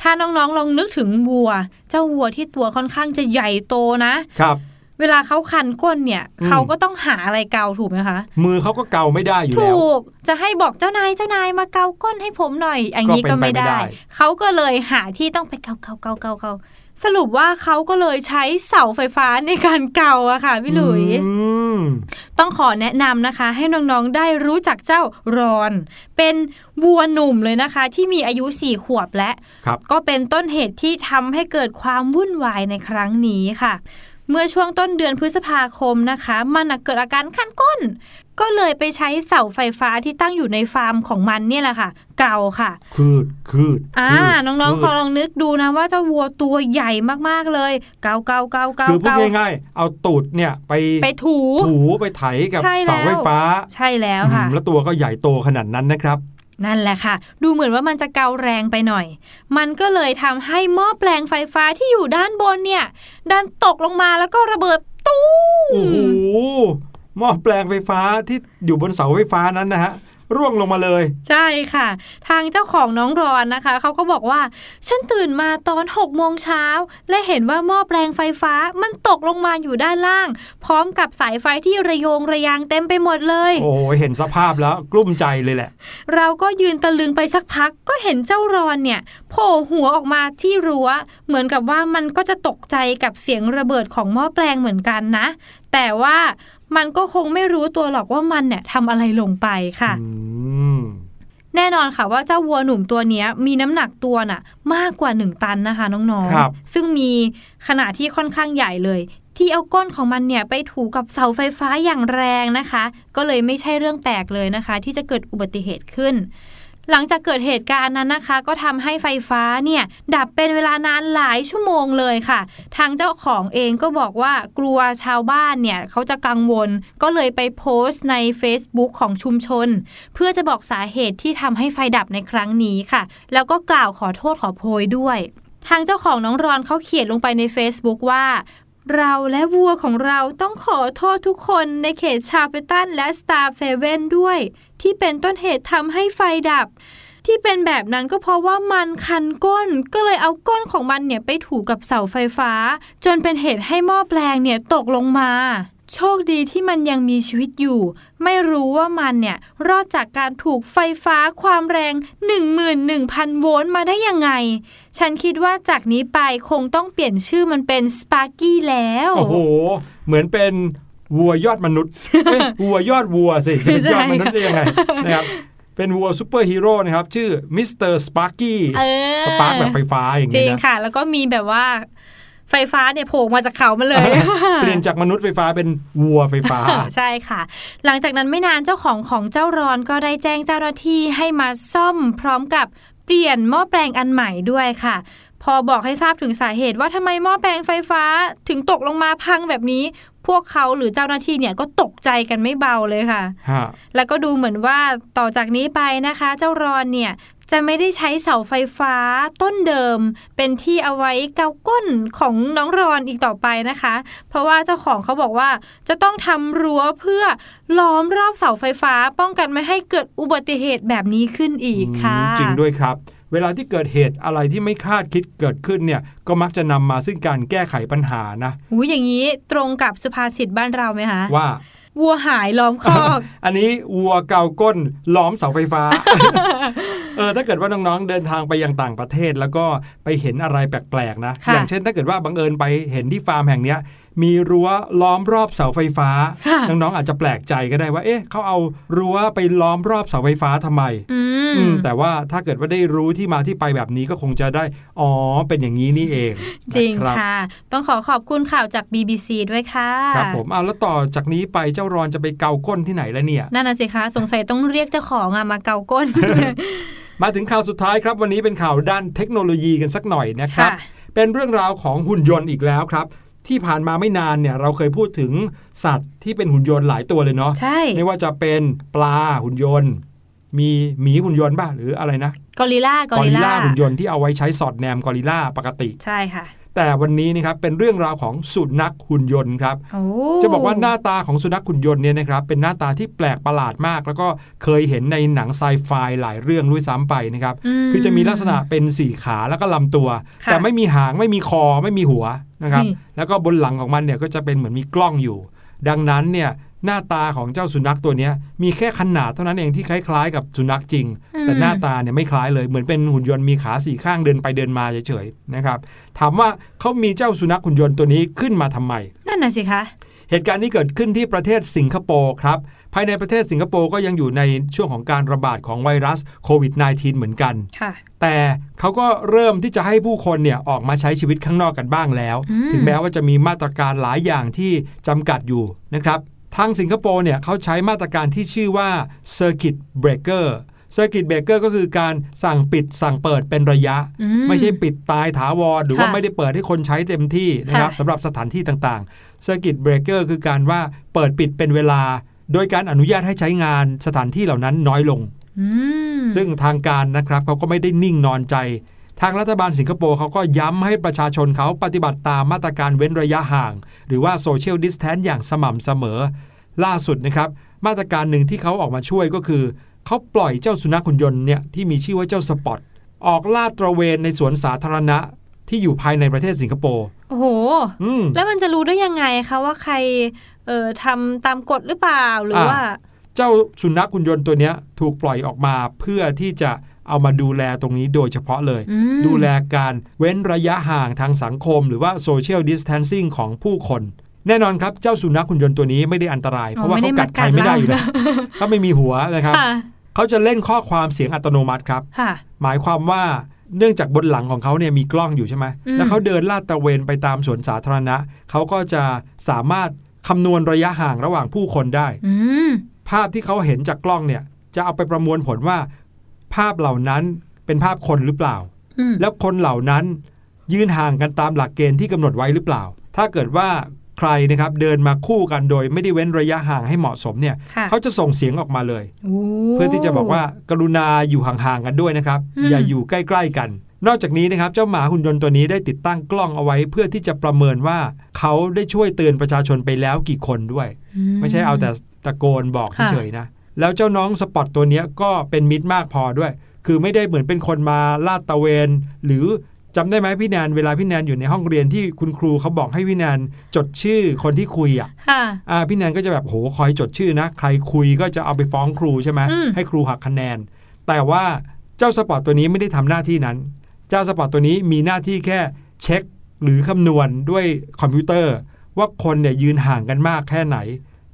ถ้าน้องๆลองนึกถึงวัว เจ้าวัวที่ตัวค่อนข้างจะใหญ่โตนะ
ครับ
เวลาเขาคันก้นเนี่ย
อืม
เขาก็ต้องหาอะไรเกาถูกไหมคะ
มือเขาก็เกาไม่ได้อยู่แล้ว
ถูก จะให้บอกเจ้านายเจ้านายมาเกาก้นให้ผมหน่อยอย่างนี้
ก็
ก็
เป็นไป
ไม่
ไม่ได้
ได้ เขาก็เลยหาที่ต้องไปเกาเกาเกาเกาเกา สรุปว่าเขาก็เลยใช้เสาไฟฟ้าในการเกาอะค่ะพี่หลุย
อืม
ต้องขอแนะนำนะคะ ให้น้องๆได้รู้จักเจ้ารอน เป็นวัวหนุ่มเลยนะคะ ที่มีอายุสี่ขวบและ
ครับ
ก็เป็นต้นเหตุที่ทำให้เกิดความวุ่นวายในครั้งนี้ค่ะเมื่อช่วงต้นเดือนพฤษภาคมนะคะ มันน่ะเกิดอาการคันก้น ก็เลยไปใช้เสาไฟฟ้าที่ตั้งอยู่ในฟาร์มของมันเนี่ยแหละค่ะ เกาค่ะ
คืดคืด
อ่า
คืด
น้องๆ
คื
ขอ
ด
ลองนึกดูนะว่าเจ้าวัวตัวใหญ่มากๆเลย เกาเกาเกาเกา
คือพูด
เกา
ง่ายๆเอาตูดเนี่ยไป
ไปถู
ถูไปไถกับ
ใช่แล้ว
เสาไฟฟ้า
ใช่แล้วค่ะ
อืมแล้วตัวก็ใหญ่โตขนาดนั้นนะครับ
นั่นแหละค่ะ ดูเหมือนว่ามันจะเกาแรงไปหน่อย มันก็เลยทำให้หม้อแปลงไฟฟ้าที่อยู่ด้านบนเนี่ย ดันตกลงมาแล้วก็ระเบิดตู้ม
โอ้โห หม้อแปลงไฟฟ้าที่อยู่บนเสาไฟฟ้านั้นนะฮะร่วงลงมาเลย
ใช่ค่ะ ทางเจ้าของน้องรอนนะคะ เขาก็บอกว่า ฉันตื่นมาตอน6โมงเช้า และเห็นว่าหม้อแปลงไฟฟ้ามันตกลงมาอยู่ด้านล่าง พร้อมกับสายไฟที่ระโยงระยางเต็มไปหมดเลย
โอ้โหเห็นสภาพแล้วกลุ้มใจเลยแหละ
เราก็ยืนตะลึงไปสักพักก็เห็นเจ้ารอนเนี่ยโผล่หัวออกมาที่รั้ว เหมือนกับว่ามันก็จะตกใจกับเสียงระเบิดของหม้อแปลงเหมือนกันนะ แต่ว่า มันก็คงไม่รู้ตัวหรอกว่ามันเนี่ยทำอะไรลงไปค่ะ
อืม
แน่นอนค่ะว่าเจ้าวัวหนุ่มตัวเนี้ยมีน้ำหนักตัวน่ะ มากกว่า 1 ตันนะคะน้อง
ครับ
ๆซึ่งมีขนาดที่ค่อนข้างใหญ่เลย ที่เอาก้นของมันเนี่ยไปถูกับเสาไฟฟ้าอย่างแรงนะคะ ก็เลยไม่ใช่เรื่องแปลกเลยนะคะ ที่จะเกิดอุบัติเหตุขึ้น หลังจากเกิดเหตุการณ์นั้นนะคะ ก็ทำให้ไฟฟ้าเนี่ยดับเป็นเวลานานหลายชั่วโมงเลยค่ะ ทางเจ้าของเองก็บอกว่ากลัวชาวบ้านเนี่ยเขาจะกังวล ก็เลยไปโพสต์ใน Facebook ของชุมชน เพื่อจะบอกสาเหตุที่ทำให้ไฟดับในครั้งนี้ค่ะ แล้วก็กล่าวขอโทษขอโพยด้วยทางเจ้าของน้องรอนเขาเขียนลงไปใน Facebook ว่า เราและวัวของเราต้องขอโทษทุกคนในเขต Chapelton และ Strathaven ด้วย ที่เป็นต้นเหตุทำให้ไฟดับ ที่เป็นแบบนั้นก็เพราะว่ามันคันก้น ก็เลยเอาก้นของมันเนี่ยไปถูกับเสาไฟฟ้า จนเป็นเหตุให้หม้อแปลงเนี่ยตกลงมาโชคดีที่มันยังมีชีวิตอยู่ ไม่รู้ว่ามันเนี่ย รอดจากการถูกไฟฟ้าความแรง 11,000 โวลต์มาได้ยังไง ฉันคิดว่าจากนี้ไปคงต้องเปลี่ยนชื่อมันเป็นสปาร์กี้แล้ว
โอ้โห เหมือนเป็น วัวยอดมนุษย์เอ้ยวัวยอดวัวสิจะเป็นยอดมนุษย์ได้ยังไงนะครับเป็นวัวซูเปอร์ฮีโร่นะครับ ชื่อ Mr. Sparky เอ
อ
spark แบบไฟฟ้าอย่างนี้นะจริง
ค่ะ แล้วก็มีแบบว่าไฟฟ้าเนี่ยโผล่มาจากเขามาเลย
เปลี่ยนจากมนุษย์ไฟฟ้าเป็นวัวไฟฟ้า
ใช่ค่ะ หลังจากนั้นไม่นานเจ้าของของเจ้ารอนก็ได้แจ้งเจ้าหน้าที่ให้มาซ่อมพร้อมกับเปลี่ยนหม้อแปลงอันใหม่ด้วยค่ะ พอบอกให้ทราบถึงสาเหตุว่าทำไมหม้อแปลงไฟฟ้าถึงตกลงมาพังแบบนี้ พวกเขาหรือเจ้าหน้าที่เนี่ยก็ตกใจกันไม่เบาเลยค่ะ
ฮะ
แล้วก็ดูเหมือนว่าต่อจากนี้ไปนะคะ เจ้ารอนเนี่ยจะไม่ได้ใช้เสาไฟฟ้าต้นเดิม เป็นที่เอาไว้เกาก้นของน้องรอนอีกต่อไปนะคะ เพราะว่าเจ้าของเขาบอกว่าจะต้องทำรั้วเพื่อล้อมรอบเสาไฟฟ้า ป้องกันไม่ให้เกิดอุบัติเหตุแบบนี้ขึ้นอีกค่ะ
จริงด้วยครับ เวลาที่เกิดเหตุอะไรที่ไม่คาดคิดเกิดขึ้นเนี่ยก็มักจะนำมาซึ่งการแก้ไขปัญหานะ
หูอย่างนี้ตรงกับสุภาษิตบ้านเราไหมคะ
ว่า
วัวหายล้อมคอก
อันนี้วัวเกาก้นล้อมเสาไฟฟ้า เออถ้าเกิดว่าน้องๆเดินทางไปยังต่างประเทศ แล้วก็ไปเห็นอะไรแปลกๆนะ
ค่ะ
อย่างเช่นถ้าเกิดว่าบังเอิญไปเห็นที่ฟาร์มแห่งเนี้ย มีรั้วล้อมรอบเสาไฟฟ้า
ค่ะ
น้องๆอาจจะแปลกใจก็ได้ว่า เอ๊ะเขาเอารั้วไปล้อมรอบเสาไฟฟ้าทำไม
อืม
อืมแต่ว่าถ้าเกิดว่าได้รู้ที่มาที่ไปแบบนี้ก็คงจะได้ อ๋อ เป็นอย่างนี้นี่เอง
จริง
นะบ
ค่ะ ต้องขอขอบคุณข่าวจาก BBC ด้วยค่ะ
ครับผมเอาแล้วต่อจากนี้ไปเจ้ารอนจะไปเกาก้นที่ไหนแล้วเนี่ย
นั่นน่ะสิคะสงสัยต้องเรียกเจ้าของอะมาเกาก้น
มาถึงข่าวสุดท้ายครับ วันนี้เป็นข่าวด้านเทคโนโลยีกันสักหน่อยนะครับ
ค่ะ
เป็นเรื่องราวของหุ่นยนต์อีกแล้วครับ ที่ผ่านมาไม่นานเนี่ยเราเคยพูดถึงสัตว์ที่เป็นหุ่นยนต์หลายตัวเลยเนาะ
ใช่
ไม่ว่าจะเป็นปลาหุ่นยนต์ มีหมีหุ่นยนต์ป่ะหรืออะไรนะ
กอริลลาก
อริลลาหุ่นยนต์ที่เอาไว้ใช้สอดแนมกอริลลาปกติ
ใช่ค่ะ
แต่วันนี้นะครับเป็นเรื่องราวของสุนัขหุ่นยนต์ครับ
โอ้
จะบอกว่าหน้าตาของสุนัขหุ่นยนต์เนี่ยนะครับเป็นหน้าตาที่แปลกประหลาดมาก แล้วก็เคยเห็นในหนังไซไฟหลายเรื่องด้วยซ้ำไปนะครับ
ม
คือจะมีลักษณะเป็นสี่ขาแล้วก็ลำตัว
ค่ะ
แต่ไม่มีหางไม่มีคอไม่มีหัวนะครับ
นี่
แล้วก็บนหลังของมันเนี่ยก็จะเป็นเหมือนมีกล้องอยู่ ดังนั้นเนี่ย หน้าตาของเจ้าสุนัขตัวเนี้ยมีแค่ขนาดเท่านั้นเองที่คล้ายๆ กับสุนัขจริง แต่หน้าตาเนี่ยไม่คล้ายเลยเหมือนเป็นหุ่นยนต์มีขาสี่ข้างเดินไปเดินมาเฉยๆนะครับถามว่าเขามีเจ้าสุนัขหุ่นยนต์ตัวนี้ขึ้นมาทำไม
นั่นน่ะสิคะ
เหตุการณ์นี้เกิดขึ้นที่ประเทศสิงคโปร์ครับ ภายในประเทศสิงคโปร์ก็ยังอยู่ในช่วงของการระบาดของไวรัสโควิด -19 เหมือนกัน
ค่ะ
แต่เขาก็เริ่มที่จะให้ผู้คนเนี่ยออกมาใช้ชีวิตข้างนอกกันบ้างแล้ว
อืม
ถึงแม้ว่าจะมีมาตรการหลายอย่างที่จำกัดอยู่นะครับ ทางสิงคโปร์เนี่ยเขาใช้มาตรการที่ชื่อว่า Circuit Breaker Circuit Breaker ก็คือการสั่งปิดสั่งเปิดเป็นระยะ
อื
ไม่ใช่ปิดตายถาวรหรือว่า
ค่ะ
ไม่ได้เปิดให้คนใช้เต็มที่นะครับ
ค่ะ
สำหรับสถานที่ต่างๆ Circuit Breaker คือการว่าเปิดปิดเป็นเวลา โดยการอนุญาตให้ใช้งานสถานที่เหล่านั้นน้อยลง
อืม
ซึ่งทางการนะครับเขาก็ไม่ได้นิ่งนอนใจ ทางรัฐบาลสิงคโปร์เขาก็ย้ำให้ประชาชนเขาปฏิบัติตามมาตรการเว้นระยะห่าง หรือว่า social distance อย่างสม่ำเสมอ ล่าสุดนะครับมาตรการหนึ่งที่เขาออกมาช่วยก็คือ เขาปล่อยเจ้าสุนัขหุ่นยนต์เนี่ยที่มีชื่อว่าเจ้า Spot ออกลาดตระเวนในสวนสาธารณะที่อยู่ภายในประเทศสิงคโปร์
โอ้โห
อืม
แล้วมันจะรู้ได้ยังไงคะว่าใครเอ่อทำตามกฎหรือเปล่าหรือ
อ่า
ว่า
เจ้าสุนัขหุ่นยนต์ตัวเนี้ยถูกปล่อยออกมาเพื่อที่จะ เอามาดูแลตรงนี้โดยเฉพาะเลย
อืม
ดูแลการเว้นระยะห่างทางสังคม หรือว่าโซเชียลดิส a ทนซิ่งของผู้คนแน่นอนครับ เจ้าสุนัขหุ่นยนต์ตัวนี้ไม่ได้อันตราย เพราะว่าเขากัดใครไม่ได้อยู่แล้วเขาไม่มีหัวนะครับ
ค่ะ
เขาจะเล่นข้อความเสียงอัตโนมัติครับ
ค่ะ
หมายความว่าเนื่องจากบนหลังของเขาเนี่ยมีกล้องอยู่ใช่ไหม
อืม
แล้วเขาเดินลาดตระเวนไปตามสวนสาธารณะ เขาก็จะสามารถคำนวณระยะห่างระหว่างผู้คนได้
อืม
ภาพที่เขาเห็นจากกล้องเนี่ย จะเอาไปประมวลผลว่า ภาพเหล่านั้นเป็นภาพคนหรือเปล่า
อืม
แล้วคนเหล่านั้นยืนห่างกันตามหลักเกณฑ์ที่กำหนดไว้หรือเปล่า ถ้าเกิดว่าใครนะครับเดินมาคู่กันโดยไม่ได้เว้นระยะห่างให้เหมาะสมเนี่ย
ค่ะ
เขาจะส่งเสียงออกมาเลย
โอ้
เพื่อที่จะบอกว่ากรุณาอยู่ห่างๆกันด้วยนะครับ
อืม
อย่าอยู่ใกล้ ๆ กัน นอกจากนี้นะครับ เจ้าหมาหุ่นยนต์ตัวนี้ได้ติดตั้งกล้องเอาไว้ เพื่อที่จะประเมินว่าเขาได้ช่วยเตือนประชาชนไปแล้วกี่คนด้วย ไม่ใช่เอาแต่ตะโกนบอก
ค่ะ
เฉยๆนะ แล้วเจ้าน้องสปอตตัวเนี้ยก็เป็นมิตรมากพอด้วย คือไม่ได้เหมือนเป็นคนมาลาดตระเวน หรือจำได้ไหมพี่แนนเวลาพี่แนนอยู่ในห้องเรียนที่คุณครูเขาบอกให้พี่แนนจดชื่อคนที่คุยอะ
ค่ะ
อ่าพี่แนนก็จะแบบโหคอยจดชื่อนะ ใครคุยก็จะเอาไปฟ้องครูใช่ไหม
อืม
ให้ครูหักคะแนน แต่ว่าเจ้าสปอตตัวนี้ไม่ได้ทำหน้าที่นั้น เจ้าสปอตตัวนี้มีหน้าที่แค่เช็คหรือคำนวณด้วยคอมพิวเตอร์ ว่าคนเนี่ยยืนห่างกันมากแค่ไหน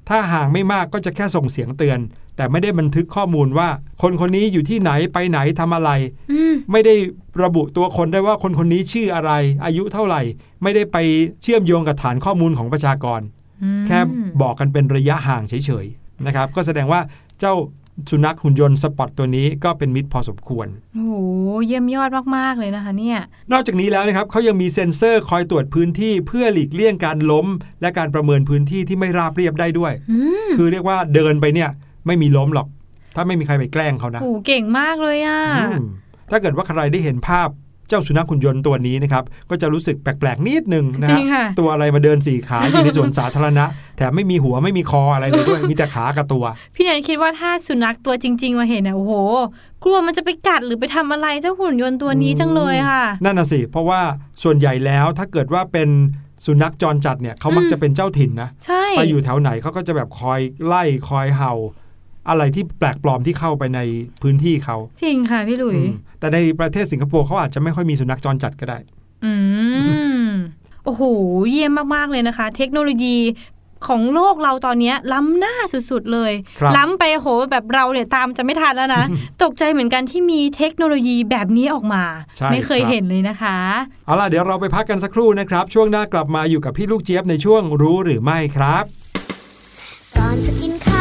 ถ้าห่างไม่มากก็จะแค่ส่งเสียงเตือน แต่ไม่ได้บันทึกข้อมูลว่า คนคนนี้อยู่ที่ไหนไปไหนทำอะไร
อืม
ไม่ได้ระบุตัวคนได้ว่าคนคนนี้ชื่ออะไร อายุเท่าไหร่ ไม่ได้ไปเชื่อมโยงกับฐานข้อมูลของประชากร
อืม
แค่บอกกันเป็นระยะห่างเฉยๆนะครับ ก็แสดงว่าเจ้า สุนัขหุ่นยนต์ Spot ตัวนี้ก็เป็นมิตรพอสมควร
โอ้โห เยี่ยมยอดมาก ๆ เลยนะคะเนี่ย
นอกจากนี้แล้วนะครับเขายังมีเซ็นเซอร์คอยตรวจพื้นที่เพื่อหลีกเลี่ยงการล้ม และการประเมินพื้นที่ที่ไม่ราบเรียบได้ด้วย
อืม
คือเรียกว่าเดินไปเนี่ยไม่มีล้มหรอก ถ้าไม่มีใครไปแกล้งเขานะ
โอ้โหเก่งมากเลยอะ
อืมถ้าเกิดว่าใครได้เห็นภาพ เจ้าสุนัขหุ่นยนต์ตัวนี้นะครับก็จะรู้สึกแปลกๆนิดนึงนะฮะจริ
งค่ะ
ตัวอะไรมาเดินสี่ขาอยู่ในสวนสาธารณะแถมไม่มีหัวไม่มีคออะไรเลยด้วยมีแต่ขากับตัว
พี่แนนคิดว่าถ้าสุนัขตัวจริง ๆ มาเห็นนะโอ้โห กลัวมันจะไปกัดหรือไปทำอะไรเจ้าหุ่นยนต์ตัวนี้จังเลยค่ะ
นั่นน่ะสิเพราะว่าส่วนใหญ่แล้วถ้าเกิดว่าเป็นสุนัขจรจัดเนี่ยเขามัก
อืม
จะเป็นเจ้าถิ่นนะ
ใช่
ไปอยู่แถวไหนเขาก็จะแบบคอยไล่คอยเห่า อะไรที่แปลกปลอมที่เข้าไปในพื้นที่เขา
จริงค่ะพี่หลุย
อืมแต่ในประเทศสิงคโปร์เขาอาจจะไม่ค่อยมีสุนัขจรจัดก็ได้
อืม โอ้โห เยี่ยมมาก ๆ เลยนะคะ เทคโนโลยีของโลกเราตอนเนี้ยล้ำหน้าสุดๆเลย
ครับ
ล้ำไปโหแบบเราเนี่ยตามจะไม่ทันแล้วนะ ตกใจเหมือนกันที่มีเทคโนโลยีแบบนี้ออกมา
ใช่
ไม่เคย
ครับ
เห็นเลยนะคะ
เอาล่ะเดี๋ยวเราไปพักกันสักครู่นะครับ ช่วงหน้ากลับมาอยู่กับพี่ลูกเจี๊ยบในช่วงรู้หรือไม่ครับ
ก่อนจะกินข้าว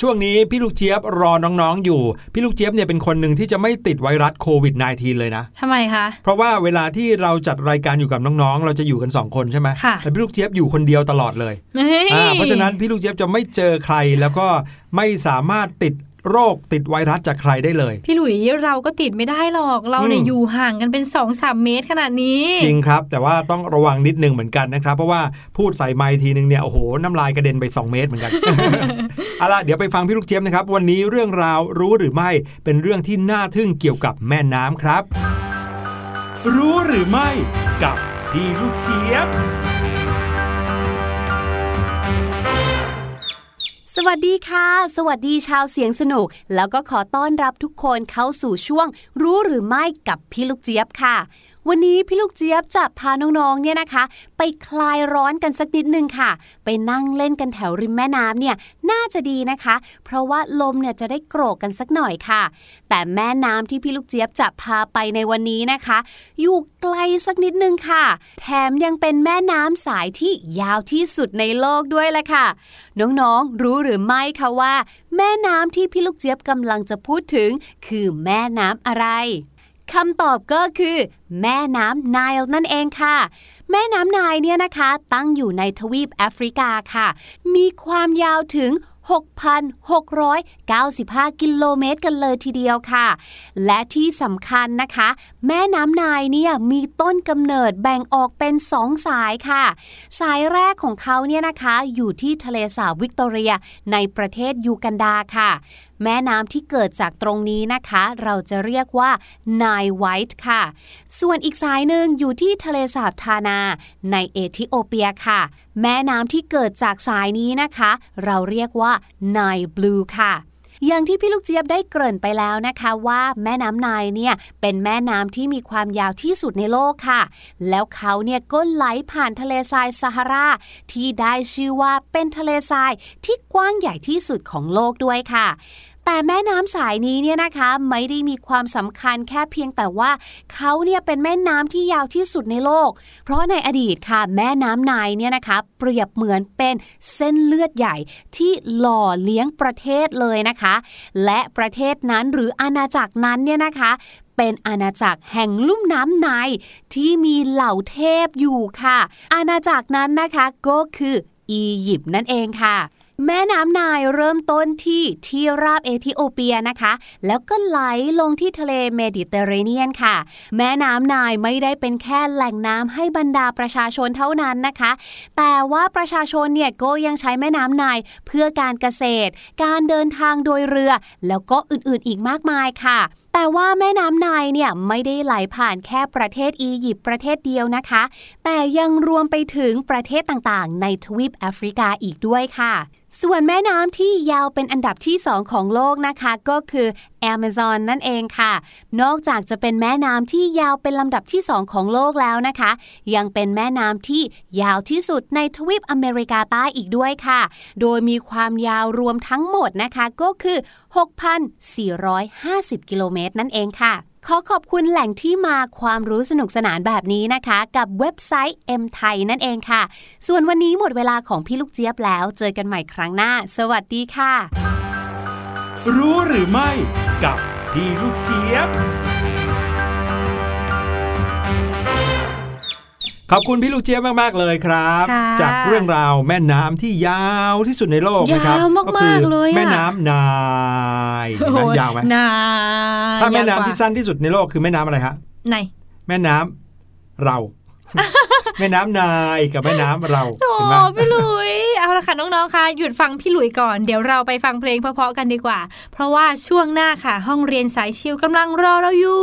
ช่วงนี้พี่ลูกเจี๊ยบรอน้องๆอยู่ พี่ลูกเจี๊ยบเนี่ยเป็นคนหนึ่งที่จะไม่ติดไวรัสโควิด -19 เลยนะ
ทำไมคะ
เพราะว่าเวลาที่เราจัดรายการอยู่กับน้องๆ เราจะอยู่กัน 2 คนใช่ไหม
ค่ะ
แต่พี่ลูกเจี๊ยบอยู่คนเดียวตลอดเลย
เฮ้ย
อ่าเพราะฉะนั้นพี่ลูกเจี๊ยบจะไม่เจอใครแล้วก็ไม่สามารถติด โรคติดไวรัสจากใครได้เลย
พี่หลุยเราก็ติดไม่ได้หรอก เราเนี่ย
อืม
อยู่ห่างกันเป็น2อสเมตรขนาดนี้
จริงครับ แต่ว่าต้องระวังนิดนึงเหมือนกันนะครับ เพราะว่าพูดใส่ไมค์ทีนึงเนี่ยโอ้โหน้ำลายกระเด็นไป 2 เมตรเหมือนกันเอาล่ะเดี๋ยวไปฟังพี่ลูกเจี๊ยบนะครับ วันนี้เรื่องราวรู้หรือไม่เป็นเรื่องที่น่าทึ่งเกี่ยวกับแม่น้ำครับ รู้หรือไม่กับพี่ลูกเจี๊ยบ
สวัสดีค่ะ สวัสดีชาวเสียงสนุก แล้วก็ขอต้อนรับทุกคนเข้าสู่ช่วง รู้หรือไม่กับพี่ลูกเจี๊ยบค่ะ วันนี้พี่ลูกเจี๊ยบจะพาน้องๆเนี่ยนะคะ ไปคลายร้อนกันสักนิดนึงค่ะ ไปนั่งเล่นกันแถวริมแม่น้ำเนี่ยน่าจะดีนะคะ เพราะว่าลมเนี่ยจะได้โกรกกันสักหน่อยค่ะ แต่แม่น้ำที่พี่ลูกเจี๊ยบจะพาไปในวันนี้นะคะ อยู่ไกลสักนิดนึงค่ะ แถมยังเป็นแม่น้ำสายที่ยาวที่สุดในโลกด้วยแหละค่ะ น้องๆรู้หรือไม่คะว่า แม่น้ำที่พี่ลูกเจี๊ยบกำลังจะพูดถึง คือแม่น้ำอะไร คำตอบก็คือ แม่น้ำไนล์นั่นเองค่ะ แม่น้ำไนล์เนี่ยนะคะ ตั้งอยู่ในทวีปแอฟริกาค่ะ มีความยาวถึง6,695 กิโลเมตรกันเลยทีเดียวค่ะ และที่สำคัญนะคะ แม่น้ำไนายเนี่ยมีต้นกำเนิดแบ่งออกเป็นสองสายค่ะ สายแรกของเขาเนี่ยนะคะอยู่ที่ทะเลสาบวิกตอเรียในประเทศยูกันดาค่ะ แม่น้ำที่เกิดจากตรงนี้นะคะ เราจะเรียกว่าไนไวท์ค่ะ ส่วนอีกสายหนึ่งอยู่ที่ทะเลสาบทานา ในเอธิโอเปียค่ะ แม่น้ำที่เกิดจากสายนี้นะคะ เราเรียกว่าไนบลูค่ะ อย่างที่พี่ลูกเจี๊ยบได้เกริ่นไปแล้วนะคะว่าแม่น้ำไนายเนี่ยเป็นแม่น้ำที่มีความยาวที่สุดในโลกค่ะ แล้วเขาเนี่ยก็ไหลผ่านทะเลทรายซาฮาราที่ได้ชื่อว่าเป็นทะเลทรายที่กว้างใหญ่ที่สุดของโลกด้วยค่ะ แต่แม่น้ำสายนี้เนี่ยนะคะไม่ได้มีความสำคัญแค่เพียงแต่ว่าเขาเนี่ยเป็นแม่น้ำที่ยาวที่สุดในโลก เพราะในอดีตค่ะ แม่น้ำไนายเนี่ยนะคะเปรียบเหมือนเป็นเส้นเลือดใหญ่ที่หล่อเลี้ยงประเทศเลยนะคะ และประเทศนั้นหรืออาณาจักรนั้นเนี่ยนะคะเป็นอาณาจักรแห่งลุ่มน้ำไนล์ที่มีเหล่าเทพอยู่ค่ะ อาณาจักรนั้นนะคะก็คืออียิปต์นั่นเองค่ะ แม่น้ำไนล์เริ่มต้นที่ที่ราบเอธิโอเปียนะคะ แล้วก็ไหลลงที่ทะเลเมดิเตอร์เรเนียนค่ะ แม่น้ำไนล์ไม่ได้เป็นแค่แหล่งน้ำให้บรรดาประชาชนเท่านั้นนะคะ แต่ว่าประชาชนเนี่ยก็ยังใช้แม่น้ำไนล์เพื่อการเกษตร การเดินทางโดยเรือ แล้วก็อื่นๆอีกมากมายค่ะแต่ว่าแม่น้ำไนายเนี่ยไม่ได้ไหลผ่านแค่ประเทศอียิปต์ประเทศเดียวนะคะ แต่ยังรวมไปถึงประเทศต่างๆ ในทวีปแอฟริกาอีกด้วยค่ะ ส่วนแม่น้ำที่ยาวเป็นอันดับที่2ของโลกนะคะก็คือ Amazon นั่นเองค่ะ นอกจากจะเป็นแม่น้ำที่ยาวเป็นลำดับที่2ของโลกแล้วนะคะ ยังเป็นแม่น้ำที่ยาวที่สุดในทวีปอเมริกาใต้อีกด้วยค่ะ โดยมีความยาวรวมทั้งหมดนะคะก็คือ 6,450 กิโลเมตรนั่นเองค่ะ ขอขอบคุณแหล่งที่มาความรู้สนุกสนานแบบนี้นะคะ กับเว็บไซต์ M ไทยนั่นเองค่ะ ส่วนวันนี้หมดเวลาของพี่ลูกเจี๊ยบแล้ว เจอกันใหม่ครั้งหน้า สวัสดีค่ะ
รู้หรือไม่ กับพี่ลูกเจี๊ยบ ขอบคุณพี่ลูกเจี๊ยบมากๆเลยครับ
ค่ะ
จากเรื่องราวแม่น้ำที่ยาวที่สุดในโลกนะครับ
ยาวมากๆ
ก็คือ
เลยอะ
แม่น้ำนายเห็นไหมยาวไหม
นา
ถ้าแม่น้ำ
ยกว่
ที่สั้นที่สุดในโลกคือแม่น้ำอะไรฮะ
ไหน
แม่น้ำเราแม่น้ำนายกับแม่น้ำเรา
โอ้
เห็นไหม
พี่หลุยเอาละค่ะน้องๆค่ะหยุดฟังพี่หลุยก่อนเดี๋ยวเราไปฟังเพลงเพราะๆกันดีกว่า เพราะว่าช่วงหน้าค่ะ ห้องเรียนสายชิวกำลังรอเราอยู่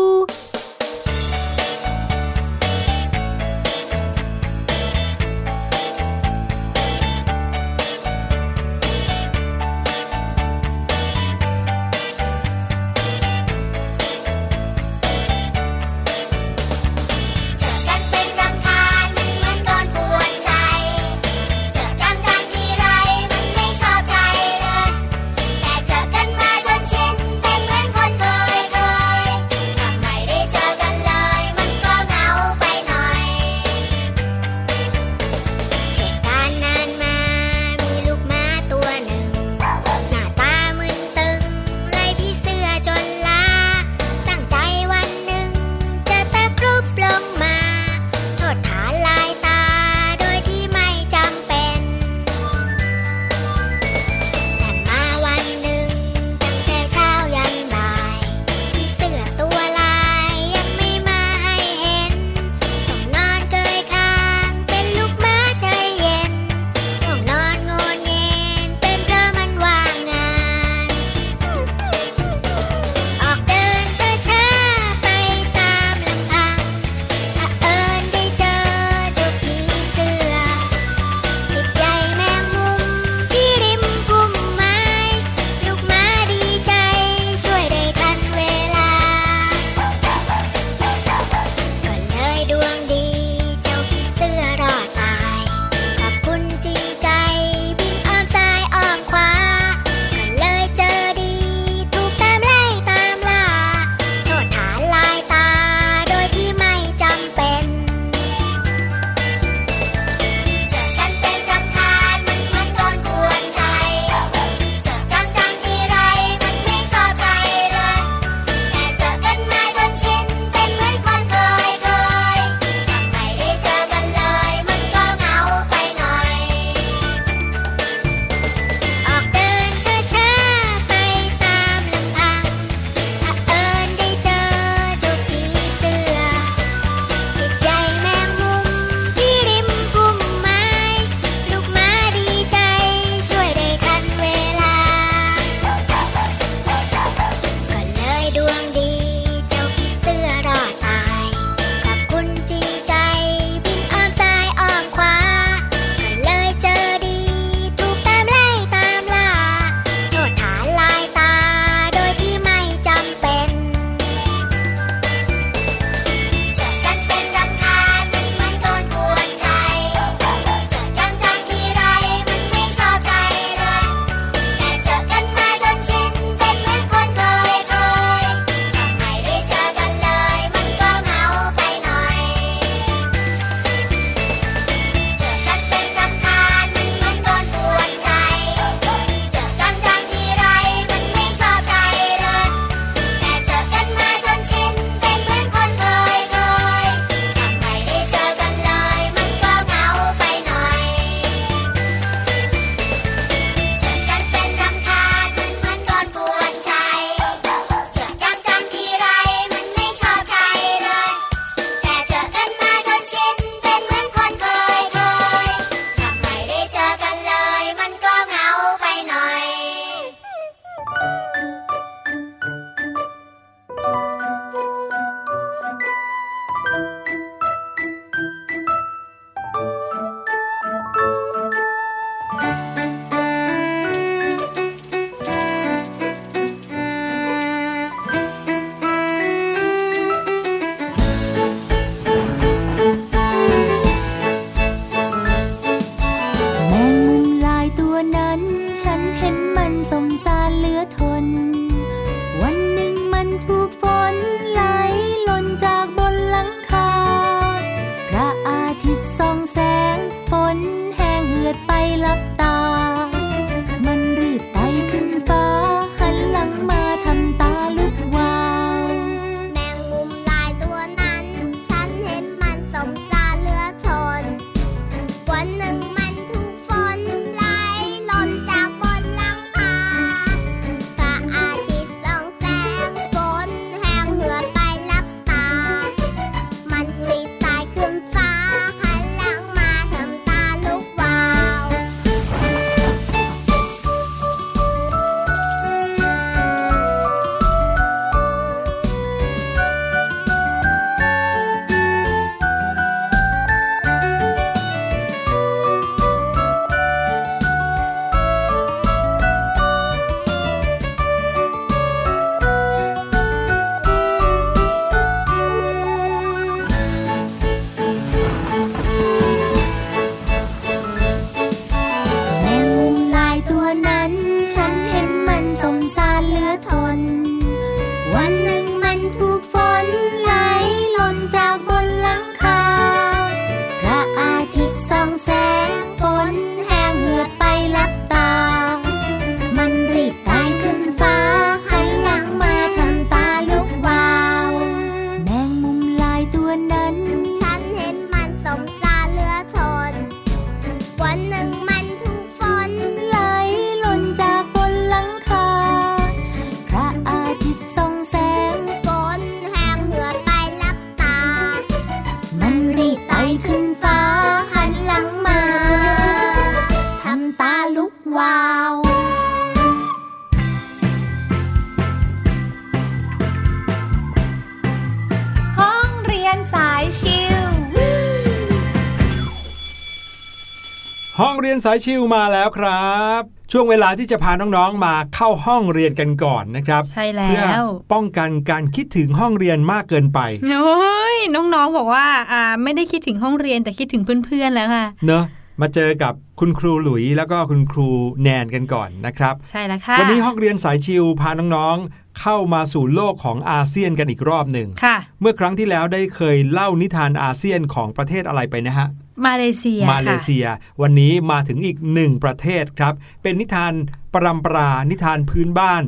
สาย
ชิว
มาแล้วครับ ช่วงเวลาที่จะพาน้องๆมาเข้าห้องเรียนกันก่อนนะครับ
ใช่แล้
เพื่อ
ว
ป้องกันการคิดถึงห้องเรียนมากเกินไป
โอ้ยน้องๆบอกว่าอ่าไม่ได้คิดถึงห้องเรียนแต่คิดถึงเพื่อนๆแล้วค่ะ
เนอะมาเจอกับคุณครูหลุยแล้วก็คุณครูแนนกันก่อนนะครับ
ใช่แล้วค่ะ
วันนี้ห้องเรียนสายชิวพาน้องๆ เข้ามาสู่โลกของอาเซียนกันอีกรอบหนึ่ง
ค่ะ
เมื่อครั้งที่แล้วได้เคยเล่านิทานอาเซียนของประเทศอะไรไปนะฮะ
มาเลเซีย
มาเล
ค่ะ
เซีย วันนี้มาถึงอีกหนึ่งประเทศครับ เป็นนิทานปรัมปรา นิทานพื้นบ้าน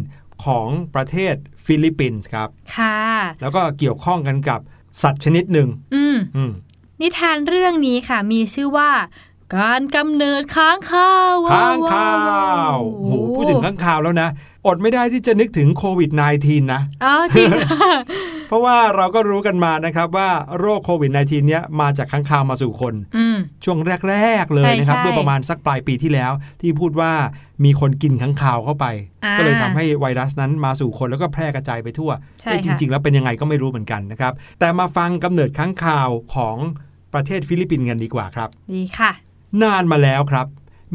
ของประเทศฟิลิปปินส์ครับ
ค่ะ
แล้วก็เกี่ยวข้องกันกับสัตว์ชนิดหนึ่ง
อืม
อืม
นิทานเรื่องนี้ค่ะ มีชื่อว่าการกำเนิดค้างคาว
ค้างคาว
โอ้
โอ้โหพูดถึงค้างคาวแล้วนะ อดไม่ได้ที่จะนึกถึงโควิด -19 นะ
อ๋อจริงค่ะ
เพราะว่าเราก็รู้กันมานะครับว่าโรคโควิด -19 เนี้ยมาจากค้างคาวมาสู่คน
อืม
ช่วงแรก ๆ เลยนะครับ
ใช่ใช่
เมื่อประมาณสักปลายปีที่แล้ว ที่พูดว่ามีคนกินค้างคาวเข้าไป
อ่า
ก็เลยทำให้ไวรัสนั้นมาสู่คนแล้วก็แพร่กระจายไปทั่ว
ใช่ค่ะ
เอ๊ะจริง ๆ แล้วเป็นยังไงก็ไม่รู้เหมือนกันนะครับ แต่มาฟังกำเนิดค้างคาวของประเทศฟิลิปปินส์กันดีกว่าครับ
ดีค่ะ
นานมาแล้วครับ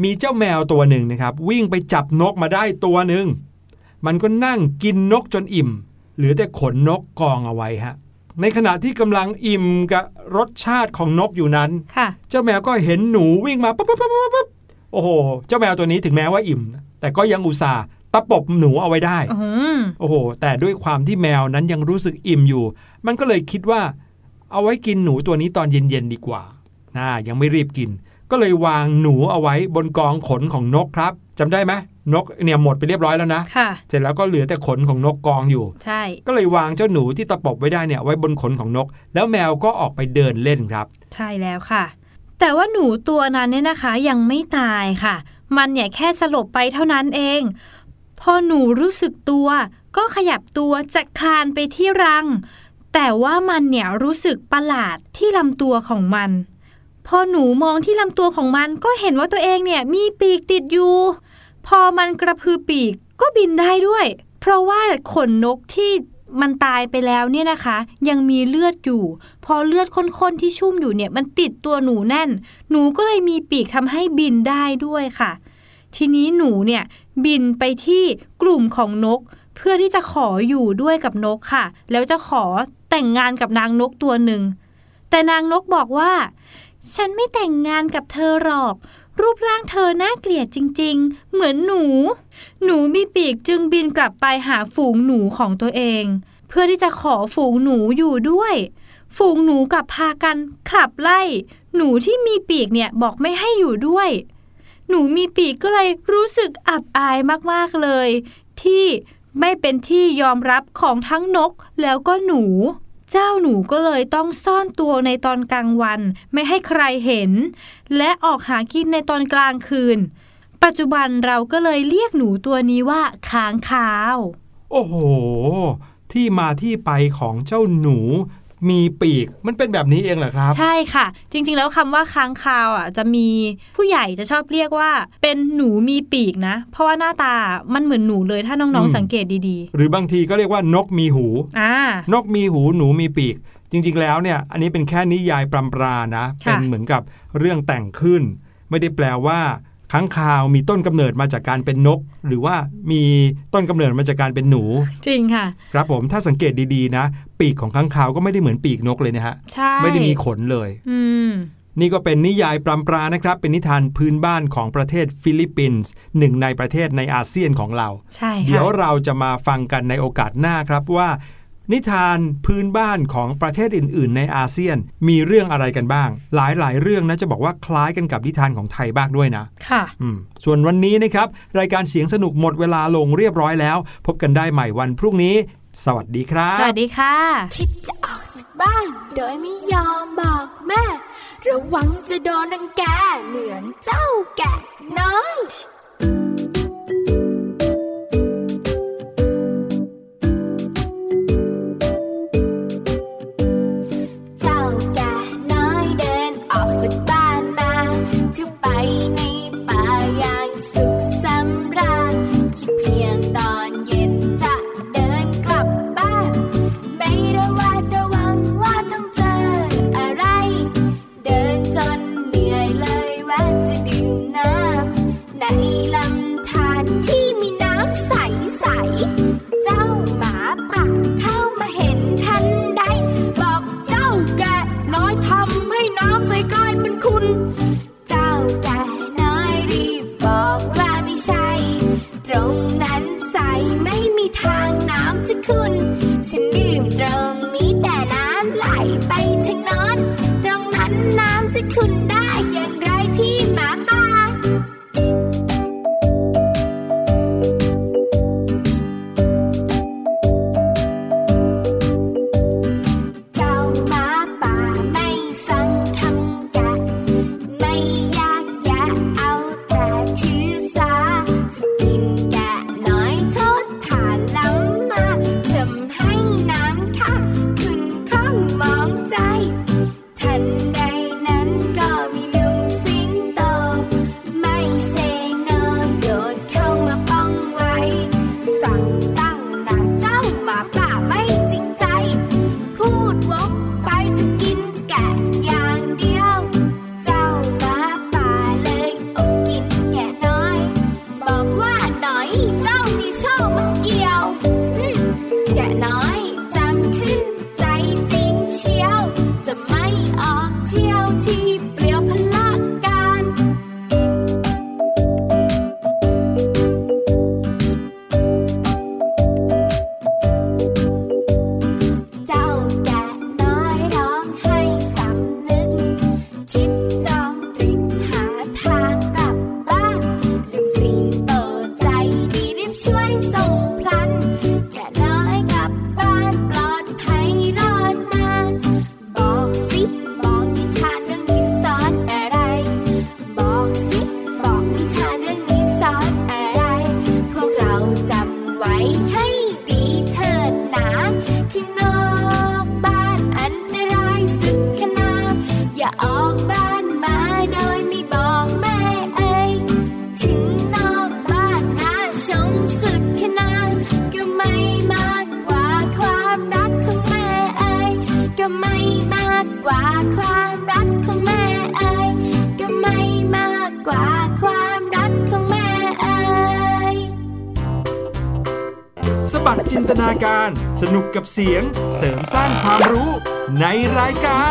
มีเจ้าแมวตัวหนึ่งนะครับ วิ่งไปจับนกมาได้ตัวหนึ่ง มันก็นั่งกินนกจนอิ่ม เหลือแต่ขนนกกองเอาไว้ฮะ ในขณะที่กำลังอิ่มกับรสชาติของนกอยู่นั้น
ค่ะ
เจ้าแมวก็เห็นหนูวิ่งมาปุ๊บปุ๊บปุ๊บปุ๊บปุ๊บโอ้โห เจ้าแมวตัวนี้ถึงแม้ว่าอิ่ม แต่ก็ยังอุตส่าห์ตะปบหนูเอาไว้ได้
อืม
โอ้โห แต่ด้วยความที่แมวนั้นยังรู้สึกอิ่มอยู่ มันก็เลยคิดว่า เอาไว้กินหนูตัวนี้ตอนเย็นๆดีกว่าน่ายังไม่รีบกิน ก็เลยวางหนูเอาไว้บนกองขนของนกครับจำได้ไหม นกเนี่ยหมดไปเรียบร้อยแล้วนะ
ค่ะ
เสร็จแล้วก็เหลือแต่ขนของนกกองอยู่
ใช่
ก็เลยวางเจ้าหนูที่ตะปบไว้ได้เนี่ยไว้บนขนของนก แล้วแมวก็ออกไปเดินเล่นครับ
ใช่แล้วค่ะ แต่ว่าหนูตัวนั้นเนี่ยนะคะยังไม่ตายค่ะ มันเนี่ยแค่สลบไปเท่านั้นเอง พอหนูรู้สึกตัว ก็ขยับตัวจะคลานไปที่รัง แต่ว่ามันเนี่ยรู้สึกประหลาดที่ลำตัวของมัน พอหนูมองที่ลำตัวของมันก็เห็นว่าตัวเองเนี่ยมีปีกติดอยู่ พอมันกระพือปีกก็บินได้ด้วย เพราะว่าขนนกที่มันตายไปแล้วเนี่ยนะคะ ยังมีเลือดอยู่ พอเลือดข้นๆที่ชุ่มอยู่เนี่ยมันติดตัวหนูแน่น หนูก็เลยมีปีกทำให้บินได้ด้วยค่ะ ทีนี้หนูเนี่ยบินไปที่กลุ่มของนก เพื่อที่จะขออยู่ด้วยกับนกค่ะ แล้วจะขอแต่งงานกับนางนกตัวหนึ่งแต่นางนกบอกว่า ฉันไม่แต่งงานกับเธอหรอก รูปร่างเธอน่าเกลียดจริง ๆ เหมือนหนู หนูมีปีกจึงบินกลับไปหาฝูงหนูของตัวเอง เพื่อที่จะขอฝูงหนูอยู่ด้วย ฝูงหนูกลับพากันขับไล่ หนูที่มีปีกเนี่ยบอกไม่ให้อยู่ด้วย หนูมีปีกก็เลยรู้สึกอับอายมากๆเลย ที่ไม่เป็นที่ยอมรับของทั้งนกแล้วก็หนู เจ้าหนูก็เลยต้องซ่อนตัวในตอนกลางวัน ไม่ให้ใครเห็น และออกหากินในตอนกลางคืน ปัจจุบันเราก็เลยเรียกหนูตัวนี้ว่าค้างคาว
โอ้โห ที่มาที่ไปของเจ้าหนู มีปีกมันเป็นแบบนี้เองเหรอครับ
ใช่ค่ะ จริง ๆ แล้วคำว่าค้างคาวอะจะมีผู้ใหญ่จะชอบเรียกว่า เป็นหนูมีปีกนะ เพราะว่าหน้าตามันเหมือนหนูเลยถ้าน้อง
อืม
ๆสังเกตดี
หรือบางทีก็เรียกว่านกมีหู
ๆอ่า
นกมีหูหนูมีปีก จริง ๆ แล้วเนี่ย อันนี้เป็นแค่นิยายปรำปรานะ
ค่ะ
เป็นเหมือนกับเรื่องแต่งขึ้น ไม่ได้แปลว่า ค้างคาวมีต้นกำเนิดมาจากการเป็นนก หรือว่ามีต้นกำเนิดมาจากการเป็นหนู
จริงค่ะ
ครับผมถ้าสังเกตดีๆนะ ปีกของค้างคาวก็ไม่ได้เหมือนปีกนกเลยนะฮะ
ใช่
ไม่ได้มีขนเลย
อืม
นี่ก็เป็นนิยายปรำปรานะครับ เป็นนิทานพื้นบ้านของประเทศฟิลิปปินส์หนึ่งในประเทศในอาเซียนของเรา
ใช่ค่ะ
เดี๋ยวเราจะมาฟังกันในโอกาสหน้าครับว่า นิทานพื้นบ้านของประเทศอื่น ๆ ในอาเซียนมีเรื่องอะไรกันบ้าง หลาย ๆ เรื่องนะจะบอกว่าคล้ายกันกับนิทานของไทยบ้างด้วยนะ
ค่ะ
อืมส่วนวันนี้นะครับ รายการเสียงสนุกหมดเวลาลงเรียบร้อยแล้ว พบกันได้ใหม่วันพรุ่งนี้ สวัสดีครับ
สวัสดีค่ะ
คิดจะออกจากบ้าน โดยไม่ยอมบอกแม่ ระวังจะโดนรังแกเหมือนเจ้าแกะน้อย
กับเสียงเสริมสร้างความรู้ในรายการ